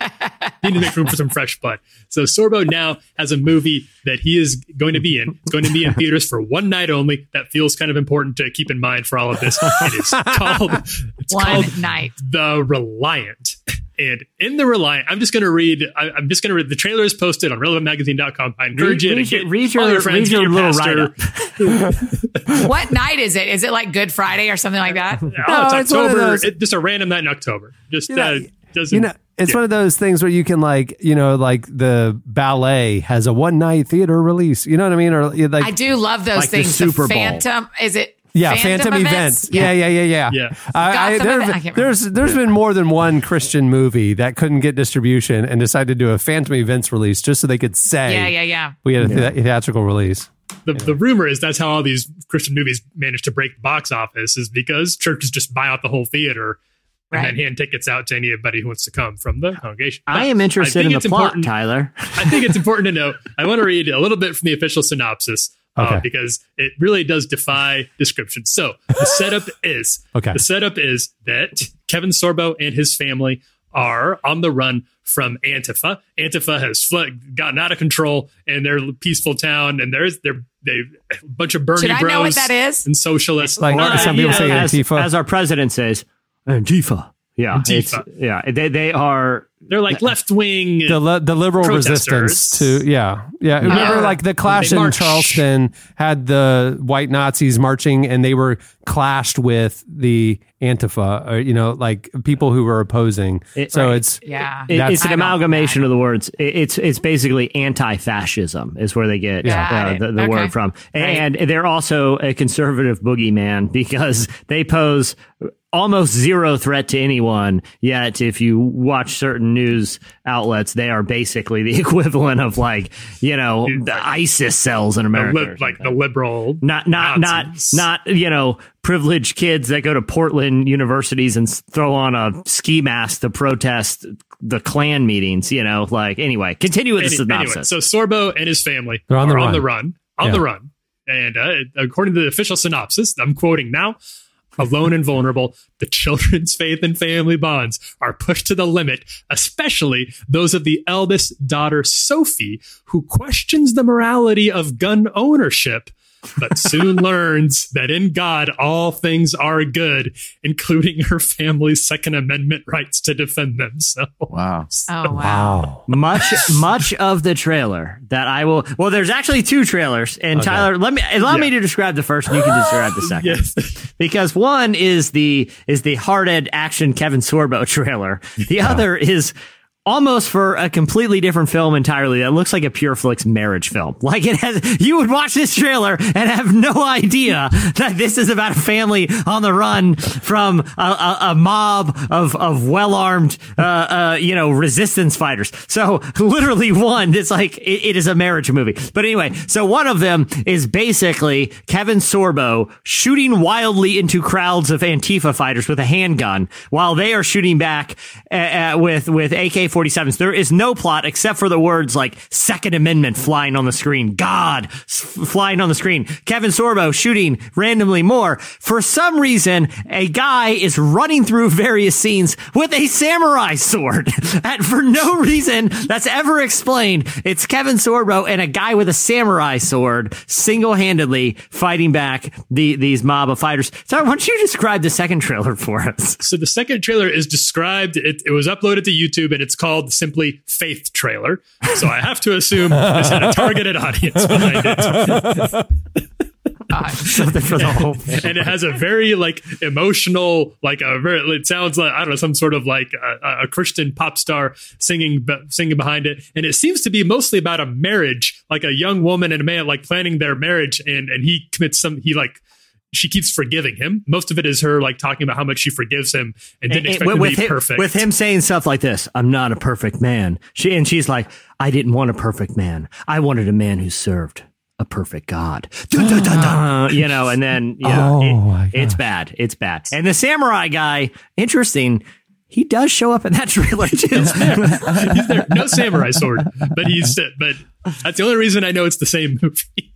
He needed to make room for some fresh blood. So Sorbo now has a movie that he is going to be in. It's going to be in theaters for one night only. That feels kind of important to keep in mind for all of this. It is <laughs> called it's One called night. The Reliant. And in The Reliant, I'm just going to read, I, I'm just going to read, the trailer is posted on relevantmagazine.com. I encourage you to Read your- get read all your- your friends, read your your little pastor. <laughs> What night is it? Is it like Good Friday or something like that? Oh, No, it's it's one of October. those- It, just a random night in October. Just You know, uh, doesn't. you know, it's yeah. one of those things where you can like, you know, like the ballet has a one night theater release. You know what I mean? Or like, I do love those Like the things. Super Bowl. Fathom. Is it? Yeah, Fathom, events. Yeah, yeah, yeah, yeah. Yeah. I, I, Gotham there, event- I can't there's there's been more than one Christian movie that couldn't get distribution and decided to do a Fathom events release just so they could say, Yeah, yeah, yeah. we had a the- theatrical release. the, the rumor is that's how all these Christian movies manage to break box office is because churches just buy out the whole theater and then hand tickets out to anybody who wants to come from the congregation. I But am interested think in the it's plot, Tyler. I think it's <laughs> important to note. I want to read a little bit from the official synopsis uh, because it really does defy description. So the <laughs> setup is Okay. the setup is that Kevin Sorbo and his family are on the run from Antifa. Antifa has fled, gotten out of control in their peaceful town, and there's they're they a bunch of Bernie Should I bros know what that is? and socialists. Like Uh, some people yeah. say as, Antifa. as our president says, Antifa. Yeah, Antifa. it's- yeah. They they are They're like left wing. the li- the liberal resistance to yeah yeah remember Yeah. like the clash in march. Charleston had the white Nazis marching and they were clashed with the Antifa or you know like people who were opposing It- so right. it's Yeah. It- That's- it's an I amalgamation of the words. It- It's it's basically anti-fascism is where they get Got uh, the, the Okay. word from, and they're also a conservative boogeyman <laughs> because they pose almost zero threat to anyone. Yet, if you watch certain news outlets, they are basically the <laughs> equivalent of like you know the ISIS cells in the America. li- like the liberal. not not Nazis. not not you know privileged kids that go to Portland universities and throw on a ski mask to protest the Klan meetings. You know, like anyway, continue with the Any- anyway, synopsis. so Sorbo and his family They're on the are on run. the run, on Yeah. the run, and uh, according to the official synopsis, I'm quoting now. Alone and vulnerable, the children's <laughs> faith and family bonds are pushed to the limit, especially those of the eldest daughter, Sophie, who questions the morality of gun ownership, but soon learns that in God all things are good, including her family's Second Amendment rights to defend themselves. Wow. Oh wow. much much of the trailer that I will. Well, there's actually two trailers, and Tyler, let me allow me to describe the first, and you can describe the <laughs> second. Yes. because one is the is the hard-ed action Kevin Sorbo trailer. The other is almost for a completely different film entirely that looks like a Pure Flix marriage film. <laughs> Like it has you would watch this trailer and have no idea that this is about a family on the run from a, a, a mob of of well-armed uh, uh you know resistance fighters. So <laughs> literally one it's like it, it is a marriage movie. But anyway so one of them is basically kevin sorbo shooting wildly into crowds of antifa fighters with a handgun while they are shooting back uh, uh, with with AK-47s. There is no plot except for the words like Second Amendment flying on the screen, God flying on the screen, Kevin Sorbo shooting randomly more. For some reason, a guy is running through various scenes with a samurai sword, <laughs> and for no reason that's ever explained. It's Kevin Sorbo and a guy with a samurai sword single-handedly fighting back the these mob of fighters. So why don't you describe the second trailer for us? So the second trailer is described. It, it was uploaded to YouTube, and it's called simply "Faith Trailer." So I have to assume this had a targeted audience behind it, <laughs> Something for the whole. and it has a very like emotional, like a very. It sounds like I don't know some sort of like a, a Christian pop star singing singing behind it, and it seems to be mostly about a marriage, like a young woman and a man like planning their marriage, and and he commits some he like. She keeps forgiving him. Most of it is her like talking about how much she forgives him and didn't And- expect and him with to be him, perfect. With him saying stuff like this, I'm not a perfect man. She and she's like, I didn't want a perfect man. I wanted a man who served a perfect God. Dun, dun, dun. <gasps> You know, and then know, Oh, it- it's bad. It's bad. And the samurai guy, interesting. He does show up in that <laughs> trailer too. <laughs> He's there. No samurai sword, but he's but that's the only reason I know it's the same movie.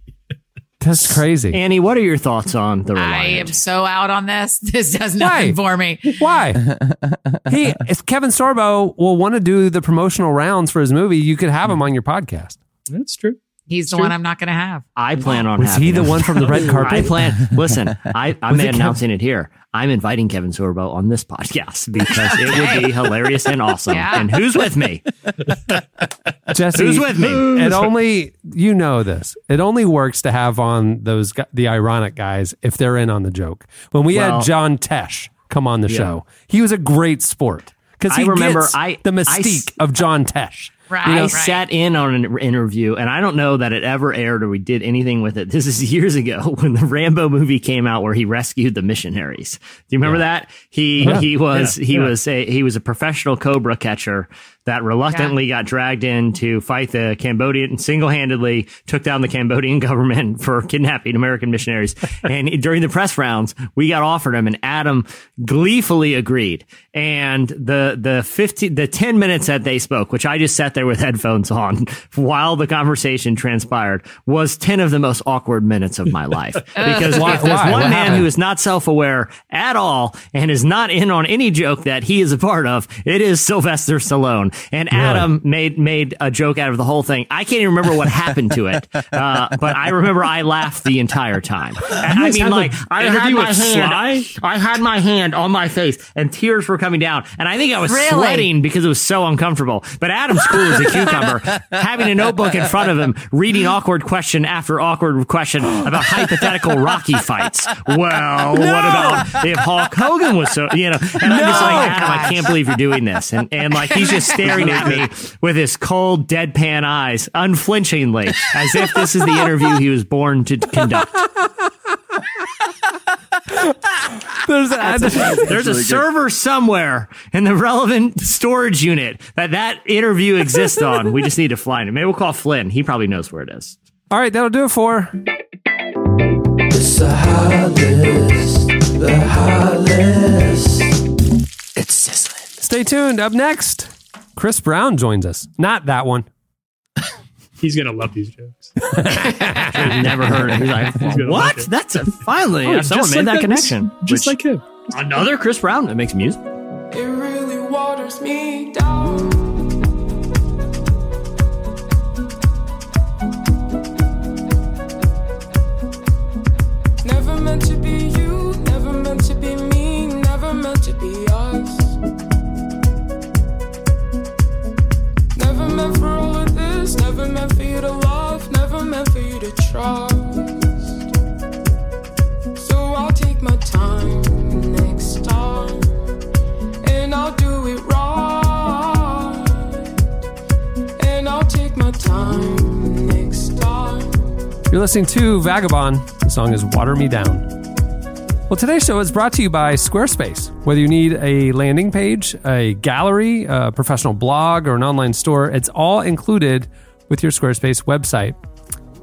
That's crazy Annie, what are your thoughts on the I am so out on this. <laughs> This does Why? nothing for me. Why? <laughs> he, if Kevin Sorbo will want to do the promotional rounds for his movie, you could have him hmm. on your podcast. That's true. He's the one I'm not going to have. I plan on. Was he the him. one from the red <laughs> carpet? I plan. Listen, I, <laughs> I'm Was it announcing it here. I'm inviting Kevin Sorbo on this podcast <laughs> because it would be hilarious and awesome. Yeah. And who's with me? Jesse, Who's with me? It only you know this. It only works to have on those the ironic guys if they're in on the joke. When we Well- had John Tesh come on the show, he was a great sport because I he remember gets I- the mystique s- of John Tesh. Right. I right. sat in on an interview, and I don't know that it ever aired or we did anything with it. <laughs> This is years ago <laughs> when the Rambo movie came out, where he rescued the missionaries. Do you remember that? He Yeah. he was Yeah. he Yeah. was a he was a professional cobra catcher that reluctantly got dragged in to fight the Cambodian single handedly took down the Cambodian <laughs> government for kidnapping American missionaries. <laughs> and during the press rounds, we got offered him, and Adam gleefully agreed. And the the fifteen the ten minutes that they spoke, which I just sat there. there with <laughs> headphones on while the conversation transpired was 10 of the most awkward minutes of my life. Uh, because Why- if there's why? one What man happened? who is not self aware at all and is not in on any joke that he is a part of, it is Sylvester Stallone. And Adam made made a joke out of the whole thing. I can't even remember what happened to it, <laughs> uh, but I remember I laughed the entire time. And <laughs> I mean, like, I had my hand, Sly? I had my hand on my face, and tears were coming down, and I think I was Really? sweating because it was so uncomfortable. But Adam's cool as a cucumber, <laughs> having a notebook in front of him, reading awkward question after awkward question about <gasps> hypothetical Rocky fights. Well, what about if Hulk Hogan was so, you know? And I'm just like, Adam, I can't believe you're doing this, and and like he's just staring at me with his cold, deadpan eyes, unflinchingly, as if this is the interview he was born to conduct. There's a, There's a server somewhere in the relevant storage unit that that interview exists on. We just need to find it. Maybe we'll call Flynn. He probably knows where it is. All right, that'll do it for. It's the hot list. The hot list. It's sizzling. Stay tuned. Up next, Chris Brown joins us. Not that one. <laughs> He's gonna love these jokes. I've never heard it. He's like, He's gonna what? like it. That's a finally Oh, someone just made like that connection. Just Which- like him. another Chris Brown that makes music. It really waters me down. This, never meant for you to love, never meant for you to trust. So I'll take my time next time, and I'll do it right. And I'll take my time next time. You're listening to Vagabond. The song is Water Me Down. Well, today's show is brought to you by Squarespace. Whether you need a landing page, a gallery, a professional blog, or an online store, it's all included with your Squarespace website.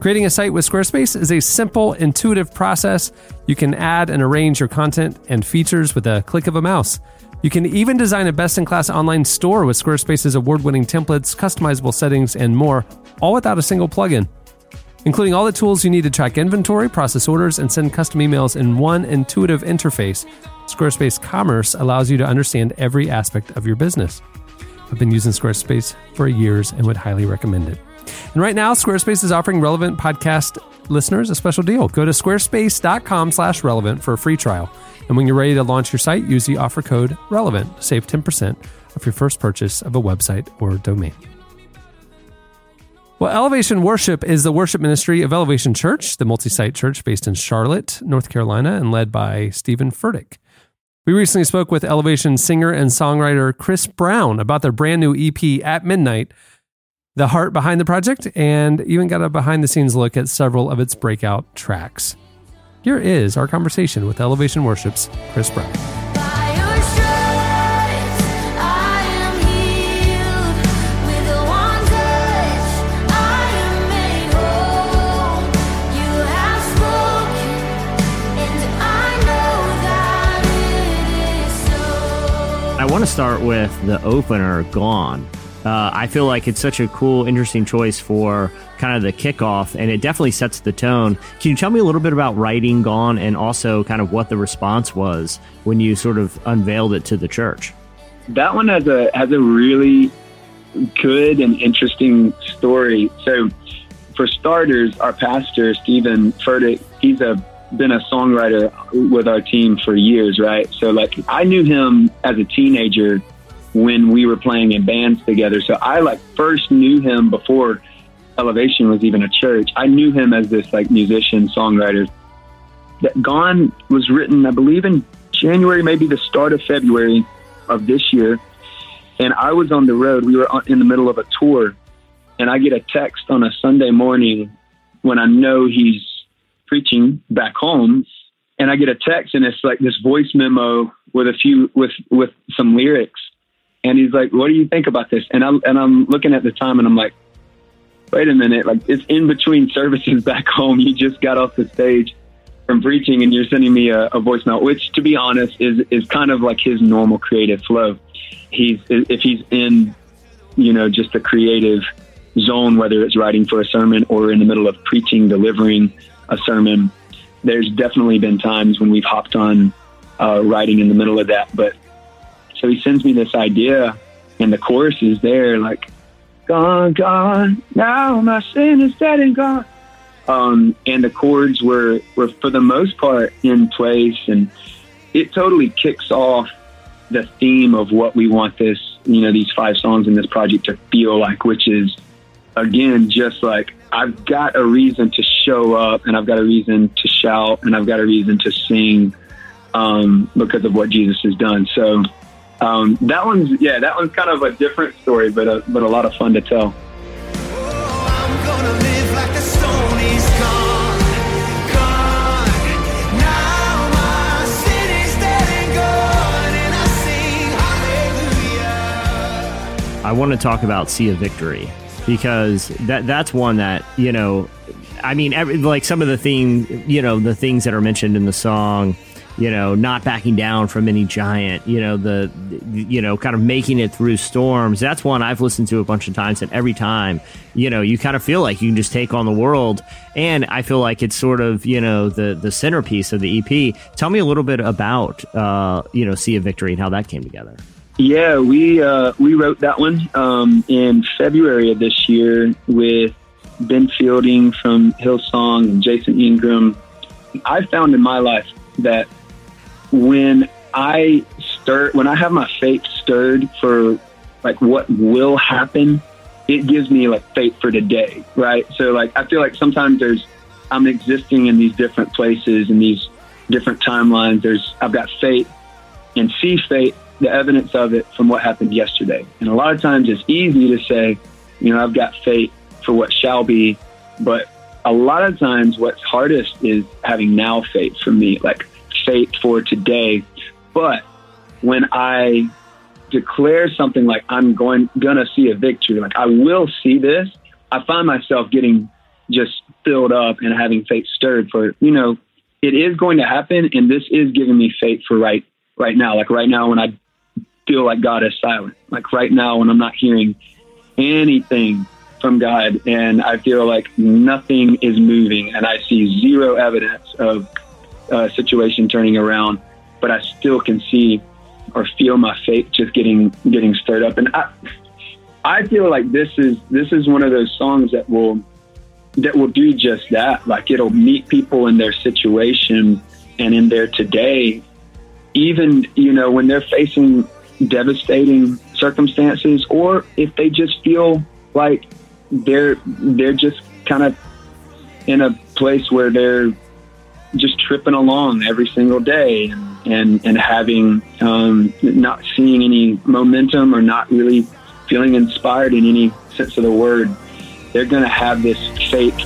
Creating a site with Squarespace is a simple, intuitive process. You can add and arrange your content and features with a click of a mouse. You can even design a best in class online store with Squarespace's award winning templates, customizable settings, and more, all without a single plugin including all the tools you need to track inventory, process orders, and send custom emails in one intuitive interface. Squarespace Commerce allows you to understand every aspect of your business. I've been using Squarespace for years and would highly recommend it. And right now, Squarespace is offering relevant podcast listeners a special deal. Go to squarespace.com slash relevant for a free trial. And when you're ready to launch your site, use the offer code relevant to save 10% of your first purchase of a website or domain. Well, Elevation Worship is the worship ministry of Elevation Church, the multi site church based in Charlotte, North Carolina, and led by Steven Furtick. We recently spoke with Elevation singer and songwriter Chris Brown about their brand new EP at midnight, the heart behind the project, and even got a behind the scenes look at several of its breakout tracks. Here is our conversation with Elevation Worship's Chris Brown. Want to start with the opener, Gone. Uh, I feel like it's such a cool, interesting choice for kind of the kickoff, and it definitely sets the tone. Can you tell me a little bit about writing Gone and also kind of what the response was when you sort of unveiled it to the church? that one has a has a really good and interesting story. So, for starters, our pastor Steven Furtick, he's a been a songwriter with our team for years, right? So, like, I knew him as a teenager when we were playing in bands together. So, I like first knew him before Elevation was even a church. I knew him as this like musician songwriter. That Gone was written, I believe, in January, maybe the start of February of this year. And I was on the road. We were in the middle of a tour, and I get a text on a Sunday morning when I know he's preaching back home, and I get a text, and it's like this voice memo with a few with with some lyrics, and he's like, "What do you think about this?" And I and I'm looking at the time, and I'm like, "Wait a minute! Like it's in between services back home. You just got off the stage." From preaching, and you're sending me a, a voicemail, which, to be honest, is is kind of like his normal creative flow he's if he's in you know, just the creative zone, whether it's writing for a sermon or in the middle of preaching, delivering a sermon. There's definitely been times when we've hopped on uh, writing in the middle of that. But so he sends me this idea, and the chorus is there, like, gone, gone, now my sin is dead and gone. Um, and the chords were, were, for the most part, in place, and it totally kicks off the theme of what we want this, you know, these five songs in this project to feel like, which is, again, just like I've got a reason to show up and I've got a reason to shout and I've got a reason to sing um, because of what Jesus has done. So um, that one's, yeah, that one's kind of a different story, but a, but a lot of fun to tell. I want to talk about See A Victory because that that's one that you know, I mean, every, like some of the theme, you know, the things that are mentioned in the song, you know, not backing down from any giant, you know, the, you know, kind of making it through storms. That's one I've listened to a bunch of times, and every time, you know, you kind of feel like you can just take on the world. And I feel like it's sort of, you know, the the centerpiece of the EP. Tell me a little bit about, uh, you know, See A Victory and how that came together. Yeah, we uh, we wrote that one um, in February of this year with Ben Fielding from Hillsong and Jason Ingram. I found in my life that when I stir, when I have my faith stirred for like what will happen, it gives me like faith for today, right? So like I feel like sometimes there's I'm existing in these different places and these different timelines. There's I've got faith and see faith the evidence of it from what happened yesterday. And a lot of times it's easy to say, you know, I've got faith for what shall be, but a lot of times what's hardest is having now faith for me, like faith for today. But when I declare something like I'm going gonna see a victory, like I will see this, I find myself getting just filled up and having faith stirred for, you know, it is going to happen and this is giving me faith for right right now. Like right now when I feel like God is silent. Like right now when I'm not hearing anything from God and I feel like nothing is moving and I see zero evidence of a situation turning around, but I still can see or feel my faith just getting getting stirred up. And I I feel like this is this is one of those songs that will that will do just that. Like it'll meet people in their situation and in their today even you know when they're facing devastating circumstances or if they just feel like they're they're just kind of in a place where they're just tripping along every single day and and, having um, not seeing any momentum or not really feeling inspired in any sense of the word they're going to have this faith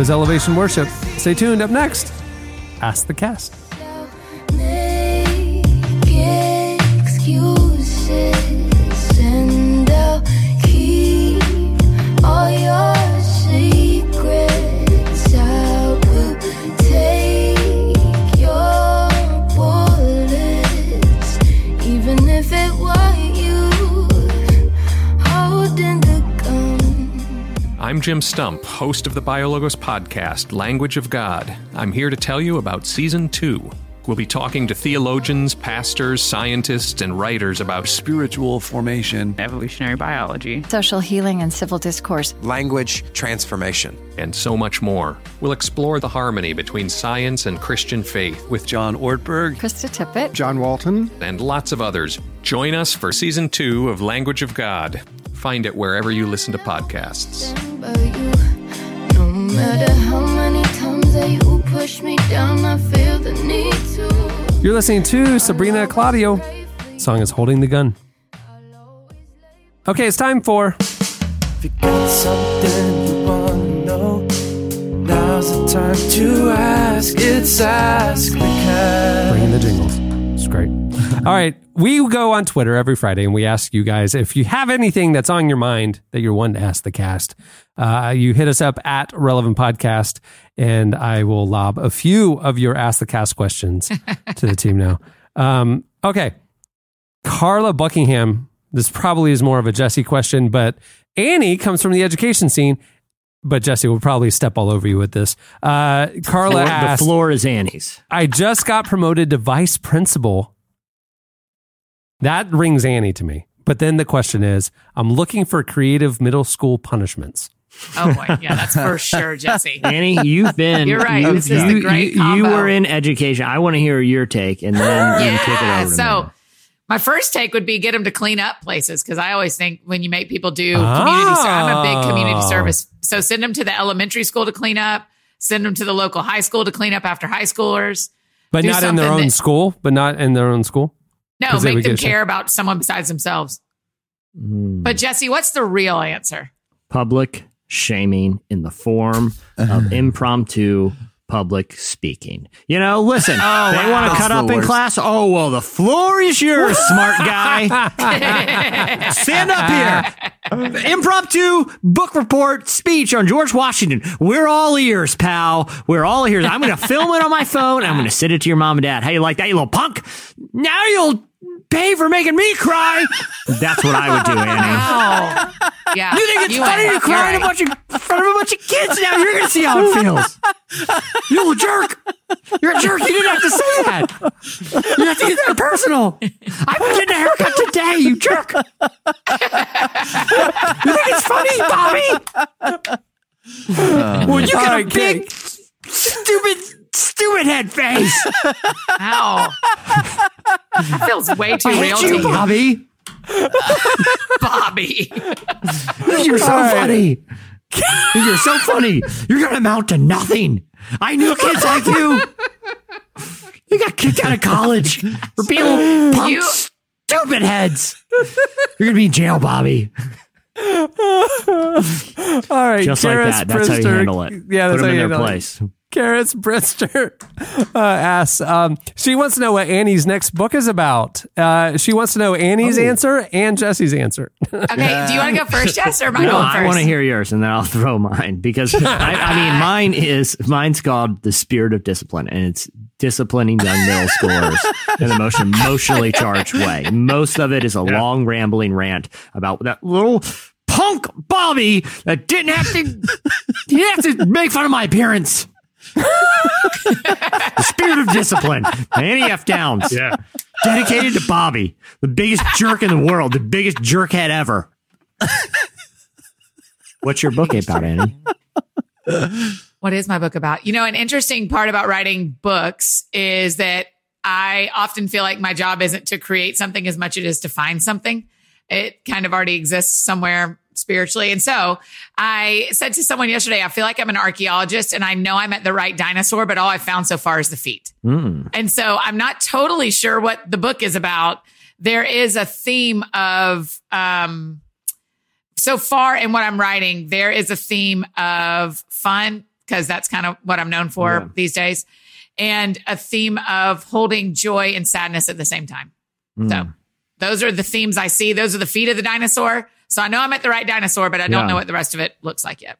was Elevation Worship. Stay tuned. Up next, Ask the Cast. all your I'm Jim Stump, host of the Biologos podcast, Language of God. I'm here to tell you about season two. We'll be talking to theologians, pastors, scientists, and writers about spiritual formation, evolutionary biology, social healing and civil discourse, language transformation, and so much more. We'll explore the harmony between science and Christian faith with John Ortberg, Krista Tippett, John Walton, and lots of others. Join us for season two of Language of God. Find it wherever you listen to podcasts. you. No matter how many times that you push me down, I feel the need to. You're listening to Sabrina Claudio. Song is Holding the Gun. Okay, it's time for If you got something you wanna know. Now's the time to ask. It's Ask the Cat. Bringing the jingles. It's great. All right. We go on Twitter every Friday and we ask you guys if you have anything that's on your mind that you're wanting to ask the cast. Uh, you hit us up at Relevant Podcast and I will lob a few of your Ask the Cast questions <laughs> to the team now. Um, okay. Carla Buckingham. This probably is more of a Jesse question, but Annie comes from the education scene. But Jesse will probably step all over you with this. Uh, Carla Floor- the floor is Annie's. I just got promoted to vice principal. That rings Annie to me. But then the question is I'm looking for creative middle school punishments. Oh boy, yeah, that's for sure, Jesse. <laughs> Annie, you've been. You're right. You, This is the great you- you were in education. I want to hear your take, and then you can kick it Yeah. over So me. my first take would be get them to clean up places because I always think when you make people do community, ser- I'm a big community Oh. service. So send them to the elementary school to clean up. Send them to the local high school to clean up after high schoolers. But not in their own that- school, but not in their own school. No, 'Cause they make them get shit. care about someone besides themselves. Hmm. But Jesse, what's the real answer? Public shaming in the form of <sighs> impromptu public speaking. You know, listen, <laughs> Oh, they wow. want to cut the up in class. Oh, well, the floor is yours, <laughs> smart guy. <laughs> Stand up here. Impromptu book report speech on George Washington. We're all ears, pal. We're all ears. I'm going to film it on my phone. I'm going to send it to your mom and dad. How you like that, you little punk? Now you'll pay for making me cry. That's what I would do, Annie. Wow. Yeah. You think it's You funny to cry in you're a bunch of in front of a bunch of kids? Now you're gonna see how it feels. You little jerk! You're a jerk. You didn't have to say that. You have to get that personal. I'm getting a haircut today. You jerk! You think it's funny, Bobby? Uh, well, you All got a right, big, stupid, stupid head face. <laughs> Ow. That <laughs> feels way too I real hate to you, you. Bobby. <laughs> Bobby. You're so All right. funny. You're so funny. You're gonna amount to nothing. I knew kids like you. You got kicked out of college for being little punk, You- stupid heads. You're gonna be in jail, Bobby. All right. Just like that. That's how you handle it. Yeah, that's Put how them you in their place. it. Place. Karis Brister <laughs> uh, asks, um, she wants to know what Annie's next book is about. Uh, she wants to know Annie's Oh. answer and Jesse's answer. <laughs> Okay, do you want to go first, Jess, or am I <laughs> No, going I want to hear yours, and then I'll throw mine because I, I mean, mine is mine's called the spirit of discipline, and it's disciplining young middle schoolers in the most emotionally charged way. Most of it is a long, rambling rant about that little punk Bobby that didn't have to he didn't have to make fun of my appearance. The spirit of discipline. Annie F. Downs. Yeah. Dedicated to Bobby, the biggest jerk in the world, the biggest jerkhead ever. What's your book about, Annie? What is my book about? You know, an interesting part about writing books is that I often feel like my job isn't to create something as much as it is to find something. It kind of already exists somewhere spiritually. And so I said to someone yesterday, I feel like I'm an archaeologist and I know I'm at the right dinosaur, but all I've found so far is the feet. And so I'm not totally sure what the book is about. There is a theme of, um, so far in what I'm writing, there is a theme of fun because that's kind of what I'm known for Yeah. these days, and a theme of holding joy and sadness at the same time. So those are the themes I see. Those are the feet of the dinosaur. So I know I'm at the right dinosaur, but I don't Yeah. know what the rest of it looks like yet.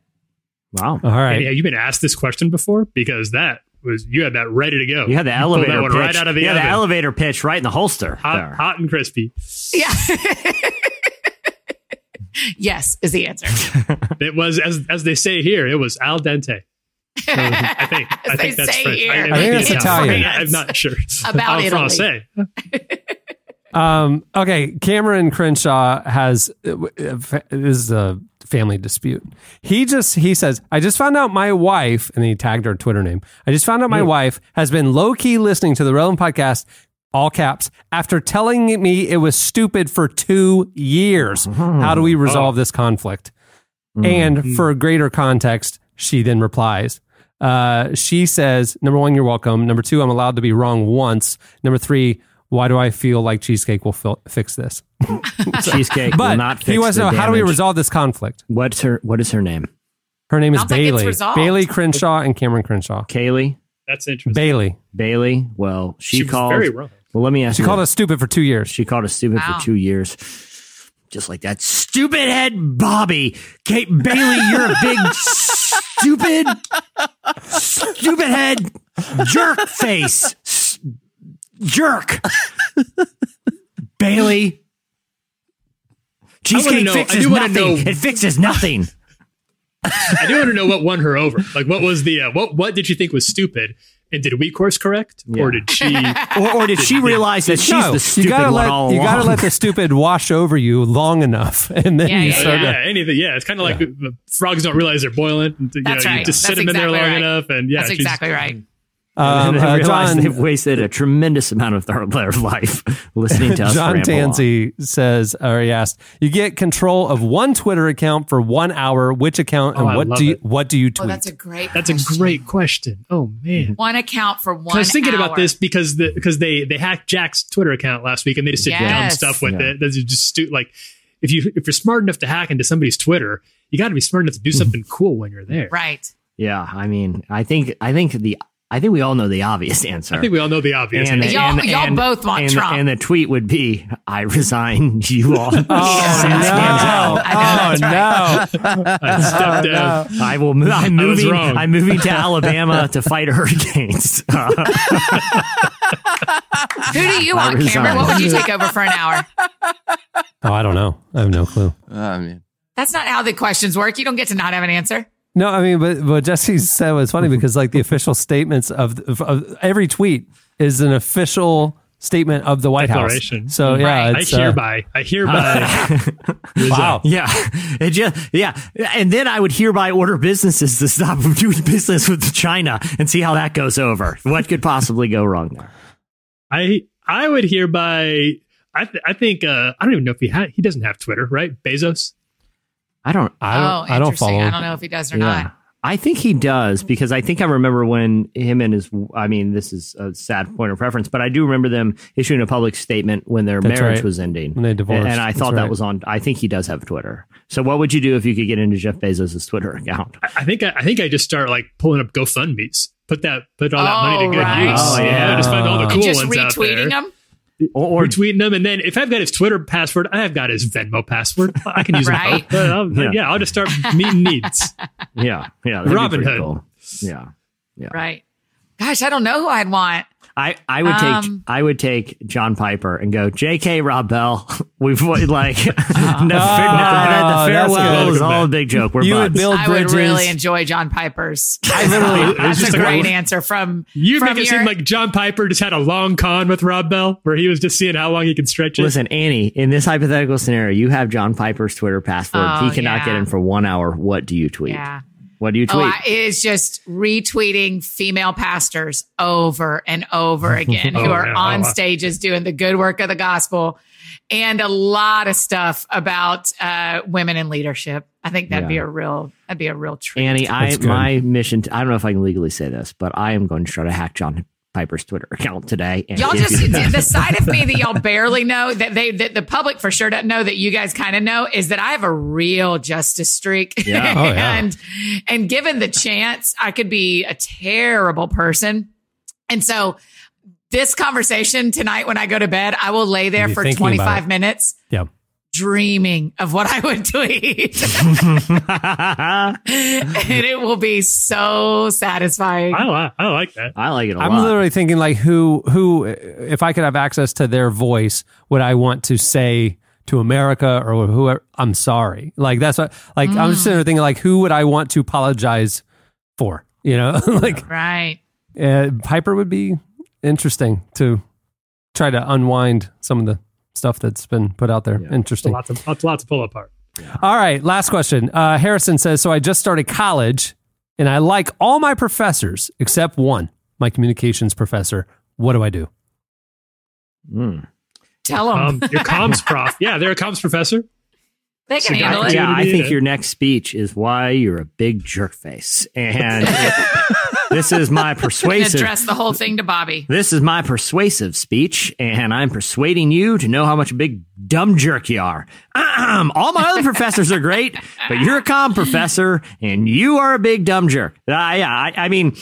Wow. All right. Hey, have you been asked this question before? Because that was you had that ready to go. You had the elevator that one pitch. right out of the you had oven. the elevator pitch right in the holster. hot, there. hot and crispy. Yeah. <laughs> yes, is the answer. <laughs> It was as as they say here. It was al dente. So, I think I <laughs> As think that's French. here. I think it's yeah, Italian. I'm not sure. About en Italy. Um, okay, Cameron Crenshaw has this is a family dispute. He just he says, "I just found out my wife," and then he tagged her Twitter name. I just found out my wife has been low key listening to the Relevant podcast, all caps, after telling me it was stupid for two years. How do we resolve this conflict? And for greater context, she then replies. Uh, she says, number one, you're welcome. Number two, I'm allowed to be wrong once. Number three, why do I feel like cheesecake will fil- fix this? <laughs> Cheesecake but will not fix he wants to the know how do we resolve this conflict? What's her? What is her name? Her name is Sounds like it's Bailey. resolved. Bailey Crenshaw and Cameron Crenshaw. Kaylee That's interesting. Bailey. Bailey. Well, she, She was called. very wrong. Well, let me ask She you. called this. us stupid for two years. She called us stupid Wow. for two years. Just like that stupid head Bobby. Kate Bailey, you're a big <laughs> stupid, stupid head jerk face. S- Jerk. Bailey. Cheesecake know- I fixes nothing. know- It fixes nothing. I do want to know what won her over. Like, what was the uh, what? What did you think was stupid? And did we course correct, or did she? Or, or did she realize that she's no, the stupid you gotta one let all you gotta let the stupid wash over you long enough, <laughs> and then Yeah, you yeah, start yeah, to. anything. Yeah, it's kind of like the frogs don't realize they're boiling. You That's know, You right. just sit That's them in there exactly long right. enough, and yeah, That's exactly right. Um, and they uh, realize John, they've wasted a tremendous amount of their, their life <laughs> listening to us. John ramble on. Tansey says, or he asked, you get control of one Twitter account for one hour. Which account and Oh, I what do you it. what do you Oh, tweet? that's a great. That's a question. great question. Oh man. <laughs> One account for one. I was thinking about this because the because they they hacked Jack's Twitter account last week and they just did dumb Yes. stuff with Yeah. it. That's just stu- like if you if you're smart enough to hack into somebody's Twitter, you got to be smart enough to do something <laughs> cool when you're there. Right. Yeah, I mean, I think I think the I think we all know the obvious answer. I think we all know the obvious. and, answer. Y'all- y'all both want and, Trump. And the tweet would be, "I resign." You all. <laughs> oh no! I know, Oh <laughs> that's no! <laughs> I stepped down. I will. Move, I'm I was moving. wrong. I'm moving to Alabama to fight hurricanes. Uh, Who do you want. Cameron? What would you take over for an hour? Oh, I don't know. I have no clue. Oh, man. That's not how the questions work. You don't get to not have an answer. No, I mean, but what Jesse said was funny because like the <laughs> official statements of, of, of every tweet is an official statement of the White Declaration. House. So yeah, Right. I it's, uh, hereby, I hereby. <laughs> wow. yeah, <laughs> it just yeah, and then I would hereby order businesses to stop doing business with China and see how that goes over. What could possibly go wrong there? I I would hereby. I th- I think uh, I don't even know if he had. He doesn't have Twitter, right? Bezos. I don't. I don't. oh, I don't interesting. follow. I don't know if he does or Yeah. not. I think he does because I think I remember when him and his, I mean, this is a sad point of reference, but I do remember them issuing a public statement when their That's marriage right. was ending. When they divorced. And I That's thought that right. was on, I think he does have Twitter. So what would you do if you could get into Jeff Bezos' Twitter account? I, I think I, I think I just start like pulling up GoFundmes. Put that put all that Oh, money to oh, good right. use. Oh, You know, yeah. just find all the cool and just ones out there. retweeting them. Or, or retweeting them, and then if I've got his Twitter password, I've got his Venmo password. I can <laughs> use Right. both. Uh, I'll- Yeah. yeah. I'll just start meeting needs. <laughs> yeah, yeah. Robin Hood. cool. Yeah. Right. Gosh, I don't know who I'd want. I, I would take Um, I would take John Piper and go J.K. Rob Bell. <laughs> We've like <laughs> the, <laughs> Oh, the, the farewell is all a big joke. We're You would buds. build I would really enjoy John Piper's. I literally, it was That's just a like great answer from You from make it your, seem like John Piper just had a long con with Rob Bell, where he was just seeing how long he could stretch it. Listen, Annie, in this hypothetical scenario, you have John Piper's Twitter password. Oh, he cannot yeah. get in for one hour. What do you tweet? Yeah. What do you Oh, tweet? I, it's just retweeting female pastors over and over again <laughs> who Oh, are yeah. on Oh, wow. stages doing the good work of the gospel and a lot of stuff about uh, women in leadership. I think that'd be a real that'd be a real treat. Annie, I good. my mission. I don't know if I can legally say this, but I am going to try to hack John Piper's Twitter account today. And Y'all just <laughs> the side of me that y'all <laughs> barely know that they that the public for sure doesn't know that you guys kind of know is that I have a real justice streak. Yeah. <laughs> Oh, yeah. and and given the chance, I could be a terrible person. And so this conversation tonight when I go to bed, I will lay there for 25 minutes Yeah. Dreaming of what I would <laughs> tweet. and it will be so satisfying. I, li- I like that. I like it a I'm lot. literally thinking like who who if I could have access to their voice, would I want to say to America or whoever I'm sorry. Like that's what like I'm just sitting there thinking like who would I want to apologize for? You know? <laughs> like Right. uh, Piper would be interesting to try to unwind some of the stuff that's been put out there. Interesting. Lots of lots, lots to pull apart. All right, last question. Uh, Harrison says, "So I just started college, and I like all my professors except one, my communications professor. What do I do?" Mm. Tell them. Um, your comms <laughs> prof. Yeah, they're a comms professor. They can so handle guys- it. Yeah, I think your next speech is why you're a big jerk face. And <laughs> This is my And persuasive. address the whole thing to Bobby. This is my persuasive speech, and I'm persuading you to know how much a big dumb jerk you are. Ahem. All my other professors are great, but you're a comm professor, and you are a big dumb jerk. Uh, yeah, I, I mean,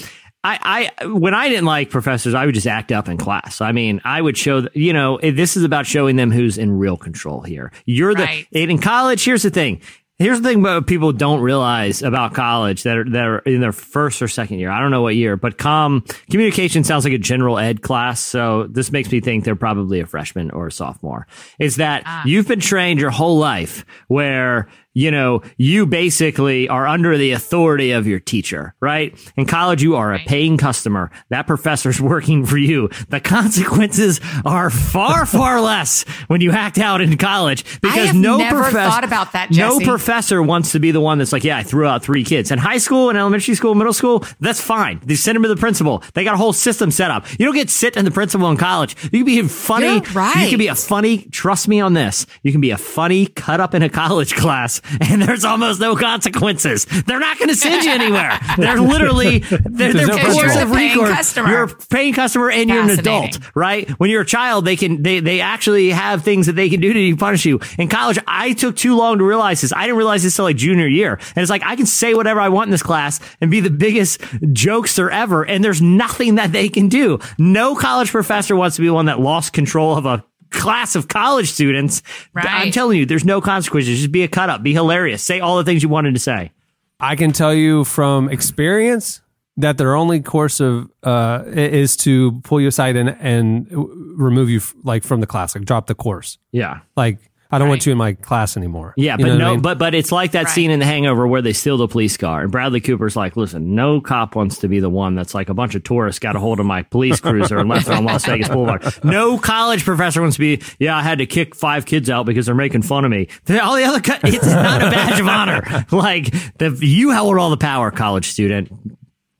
I, I when I didn't like professors, I would just act up in class. I mean, I would show, you know, eh, this is about showing them who's in real control here. You're the Right. and in college. Here's the thing. Here's the thing about people don't realize about college that are that are in their first or second year. I don't know what year, but com communication sounds like a general ed class, so this makes me think they're probably a freshman or a sophomore. Is that ah. you've been trained your whole life where you know you basically are under the authority of your teacher, right? In college, you are a paying customer. That professor's <laughs> working for you. The consequences are far <laughs> far less when you act out in college because no professor thought about that, no professor wants to be the one that's like, yeah, I threw out three kids. In high school and elementary school, middle school, that's fine. They send them to the principal. They got a whole system set up. You don't get sit in the principal in college. You can be funny. You're right. You can be a funny, trust me on this. You can be a funny cut up in a college <laughs> class <laughs> and there's almost no consequences. They're not going to send you anywhere. They're literally, they're, they're no Because you're force the of paying recourse. customer. You're a paying customer and you're an adult, right? When you're a child, they can, they, they actually have things that they can do to punish you. In college, I took too long to realize this. I didn't realize this till like junior year. And it's like, I can say whatever I want in this class and be the biggest jokester ever. And there's nothing that they can do. No college professor wants to be one that lost control of a class of college students. Right. I'm telling you, there's no consequences. Just be a cut up, be hilarious, say all the things you wanted to say. I can tell you from experience that their only course of uh, is to pull you aside and and remove you f- like from the class, like drop the course. Yeah. Like I don't want you in my class anymore. Yeah, You but know what I no, mean? but but it's like that scene in The Hangover where they steal the police car, and Bradley Cooper's like, "Listen, no cop wants to be the one that's like a bunch of tourists got a hold of my police cruiser and left it on Las Vegas Boulevard. No college professor wants to be, yeah, I had to kick five kids out because they're making fun of me. All the other, co- it's not a badge of honor. <laughs> Like the you hold all the power, college student.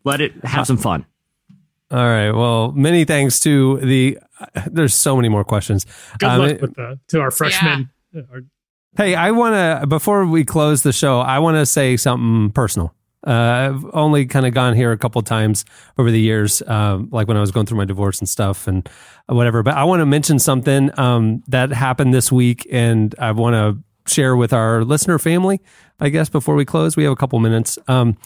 Let it have some fun. All right. Well, many thanks to the. There's so many more questions. Good Um, luck with the, to our freshmen. Uh, our- Hey, I want to before we close the show, I want to say something personal. Uh, I've only kind of gone here a couple times over the years, um, like when I was going through my divorce and stuff and whatever. But I want to mention something um, that happened this week, and I want to share with our listener family. I guess before we close, we have a couple minutes. Um,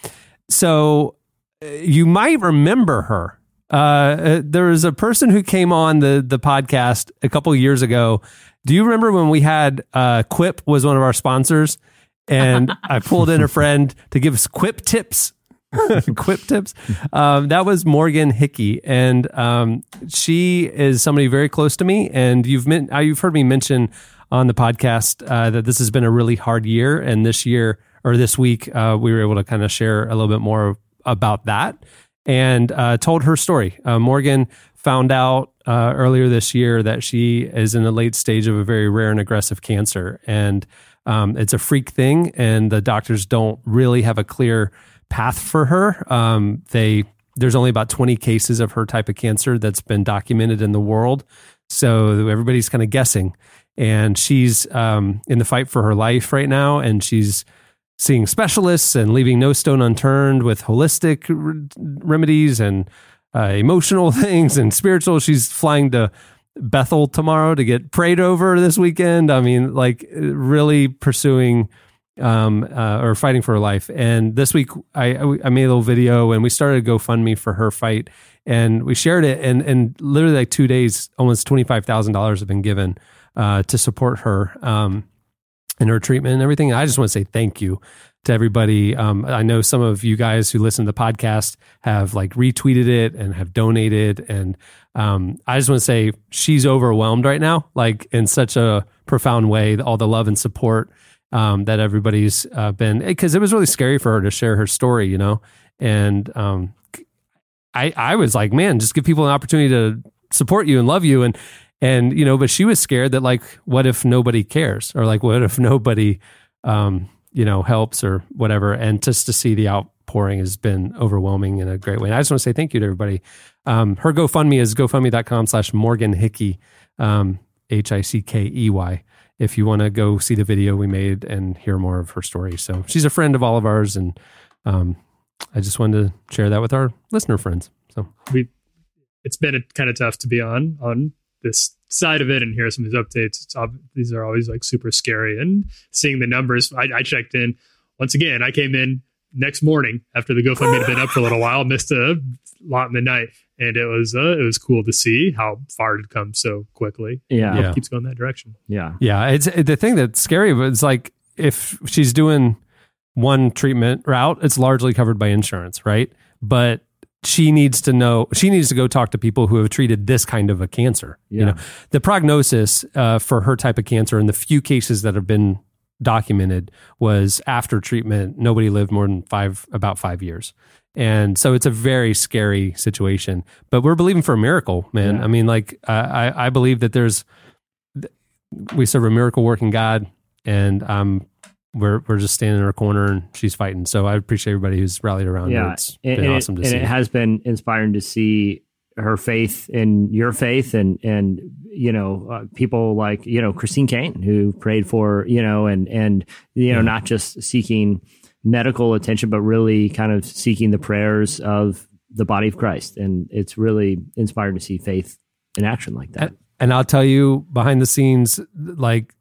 so uh, you might remember her. Uh, uh, there was a person who came on the the podcast a couple years ago. Do you remember when we had uh, Quip was one of our sponsors, and I pulled in a <laughs> friend to give us Quip tips. <laughs> Quip tips. Um, that was Morgan Hickey, and um, she is somebody very close to me. And you've men- uh, you've heard me mention on the podcast uh, that this has been a really hard year, and this year or this week uh, we were able to kind of share a little bit more about that and uh, told her story. Uh, Morgan found out uh, earlier this year that she is in the late stage of a very rare and aggressive cancer, and um, it's a freak thing, and the doctors don't really have a clear path for her. Um, they there's only about 20 cases of her type of cancer that's been documented in the world, so everybody's kind of guessing. And she's um, in the fight for her life right now, and she's seeing specialists and leaving no stone unturned with holistic r- remedies and uh, emotional <laughs> things and spiritual. She's flying to Bethel tomorrow to get prayed over this weekend. I mean, like really pursuing um, uh, or fighting for her life. And this week, I I made a little video and we started a GoFundMe for her fight, and we shared it. And and literally like two days, almost twenty five thousand dollars have been given uh, to support her. Um, and her treatment and everything. I just want to say thank you to everybody. Um, I know some of you guys who listen to the podcast have like retweeted it and have donated. And um, I just want to say she's overwhelmed right now, like in such a profound way, all the love and support um, that everybody's uh, been, because it was really scary for her to share her story, you know? And um, I, I was like, man, just give people an opportunity to support you and love you. And, and, you know, but she was scared that like, what if nobody cares or like, what if nobody, um, you know, helps or whatever. And just to see the outpouring has been overwhelming in a great way. And I just want to say thank you to everybody. Um, her GoFundMe is gofundme.com slash Morgan Hickey, um, H I C K E Y. If you want to go see the video we made and hear more of her story. So she's a friend of all of ours and, um, I just wanted to share that with our listener friends. So we it's been kind of tough to be on on this side of it and hear some of these updates. It's ob- these are always like super scary and seeing the numbers. I, I checked in once again. I came in next morning after the GoFundMe had been up for a little while, missed a lot in the night, and it was uh, it was cool to see how far it had come so quickly. Yeah. Hope it Yeah. keeps going that direction. Yeah. Yeah, it's the thing that's scary. But it's like if she's doing one treatment route, it's largely covered by insurance, right? But she needs to know. She needs to go talk to people who have treated this kind of a cancer. You know, the prognosis uh, for her type of cancer in the few cases that have been documented was after treatment, nobody lived more than five about five years. And so it's a very scary situation, but we're believing for a miracle, man. Yeah. I mean, like I, I I believe that there's we serve a miracle working God, and um, we're we're just standing in her corner and she's fighting. So I appreciate everybody who's rallied around her. yeah, It's and, been and awesome it, to see. and it has been inspiring to see her faith in your faith and and you know uh, people like you know Christine Caine who prayed for you know and and you know not just seeking medical attention but really kind of seeking the prayers of the body of Christ and it's really inspiring to see faith in action like that. And, and I'll tell you behind the scenes, like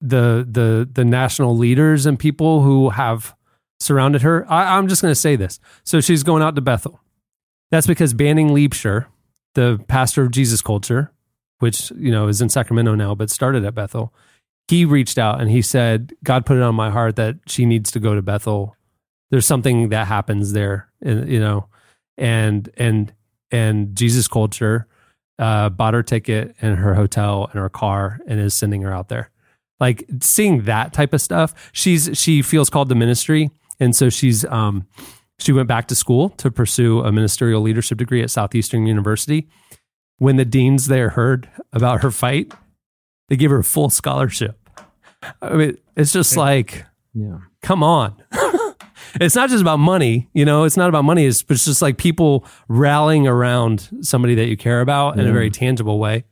the the the national leaders and people who have surrounded her. I, I'm just going to say this. So she's going out to Bethel. That's because Banning Liebscher, the pastor of Jesus Culture, which you know is in Sacramento now, but started at Bethel. He reached out and he said, "God put it on my heart that she needs to go to Bethel. There's something that happens there, and you know, and and and Jesus Culture." uh, bought her ticket and her hotel and her car and is sending her out there. Like seeing that type of stuff, she's she feels called to ministry, and so she's um she went back to school to pursue a ministerial leadership degree at Southeastern University. When the deans there heard about her fight, they gave her a full scholarship. I mean, it's just like, Yeah. come on. <laughs> it's not just about money, you know, it's not about money. It's, it's just like people rallying around somebody that you care about in a very tangible way.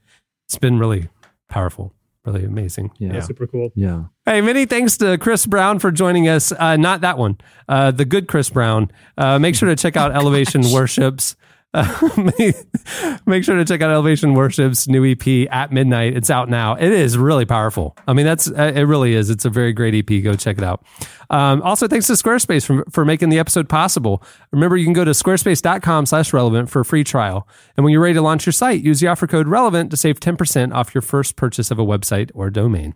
It's been really powerful, really amazing. Yeah. Super cool. Yeah. Hey, many thanks to Chris Brown for joining us. Uh, not that one, uh, the good Chris Brown. Uh, make sure to check out <laughs> Elevation Worships. <laughs> Uh, make, sure to check out Elevation Worship's new EP at midnight. It's out now. It is really powerful. I mean, that's uh, it. Really is. It's a very great EP. Go check it out. Um, also, thanks to Squarespace for, for making the episode possible. Remember, you can go to squarespace.com/relevant for a free trial. And when you're ready to launch your site, use the offer code relevant to save 10% off your first purchase of a website or domain.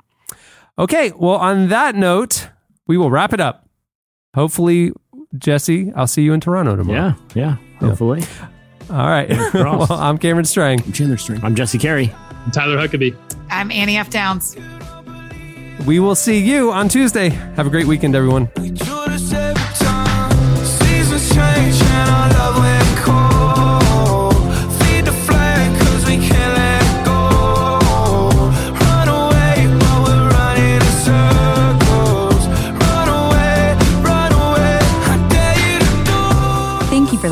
Okay, well, on that note, we will wrap it up. Hopefully, Jesse, I'll see you in Toronto tomorrow. Yeah. Yeah. Hopefully. All right. <laughs> well, I'm Cameron Strang. I'm Chandler String. I'm Jesse Carey. I'm Tyler Huckabee. I'm Annie F. Downs. We will see you on Tuesday. Have a great weekend, everyone.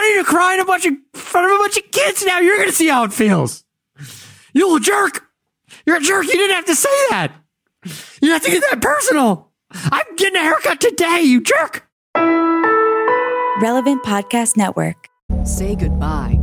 Funny to cry in a bunch of in front of a bunch of kids now? You're gonna see how it feels. You little jerk. You're a jerk. You didn't have to say that. You have to get that personal. I'm getting a haircut today, you jerk. Relevant Podcast Network. Say goodbye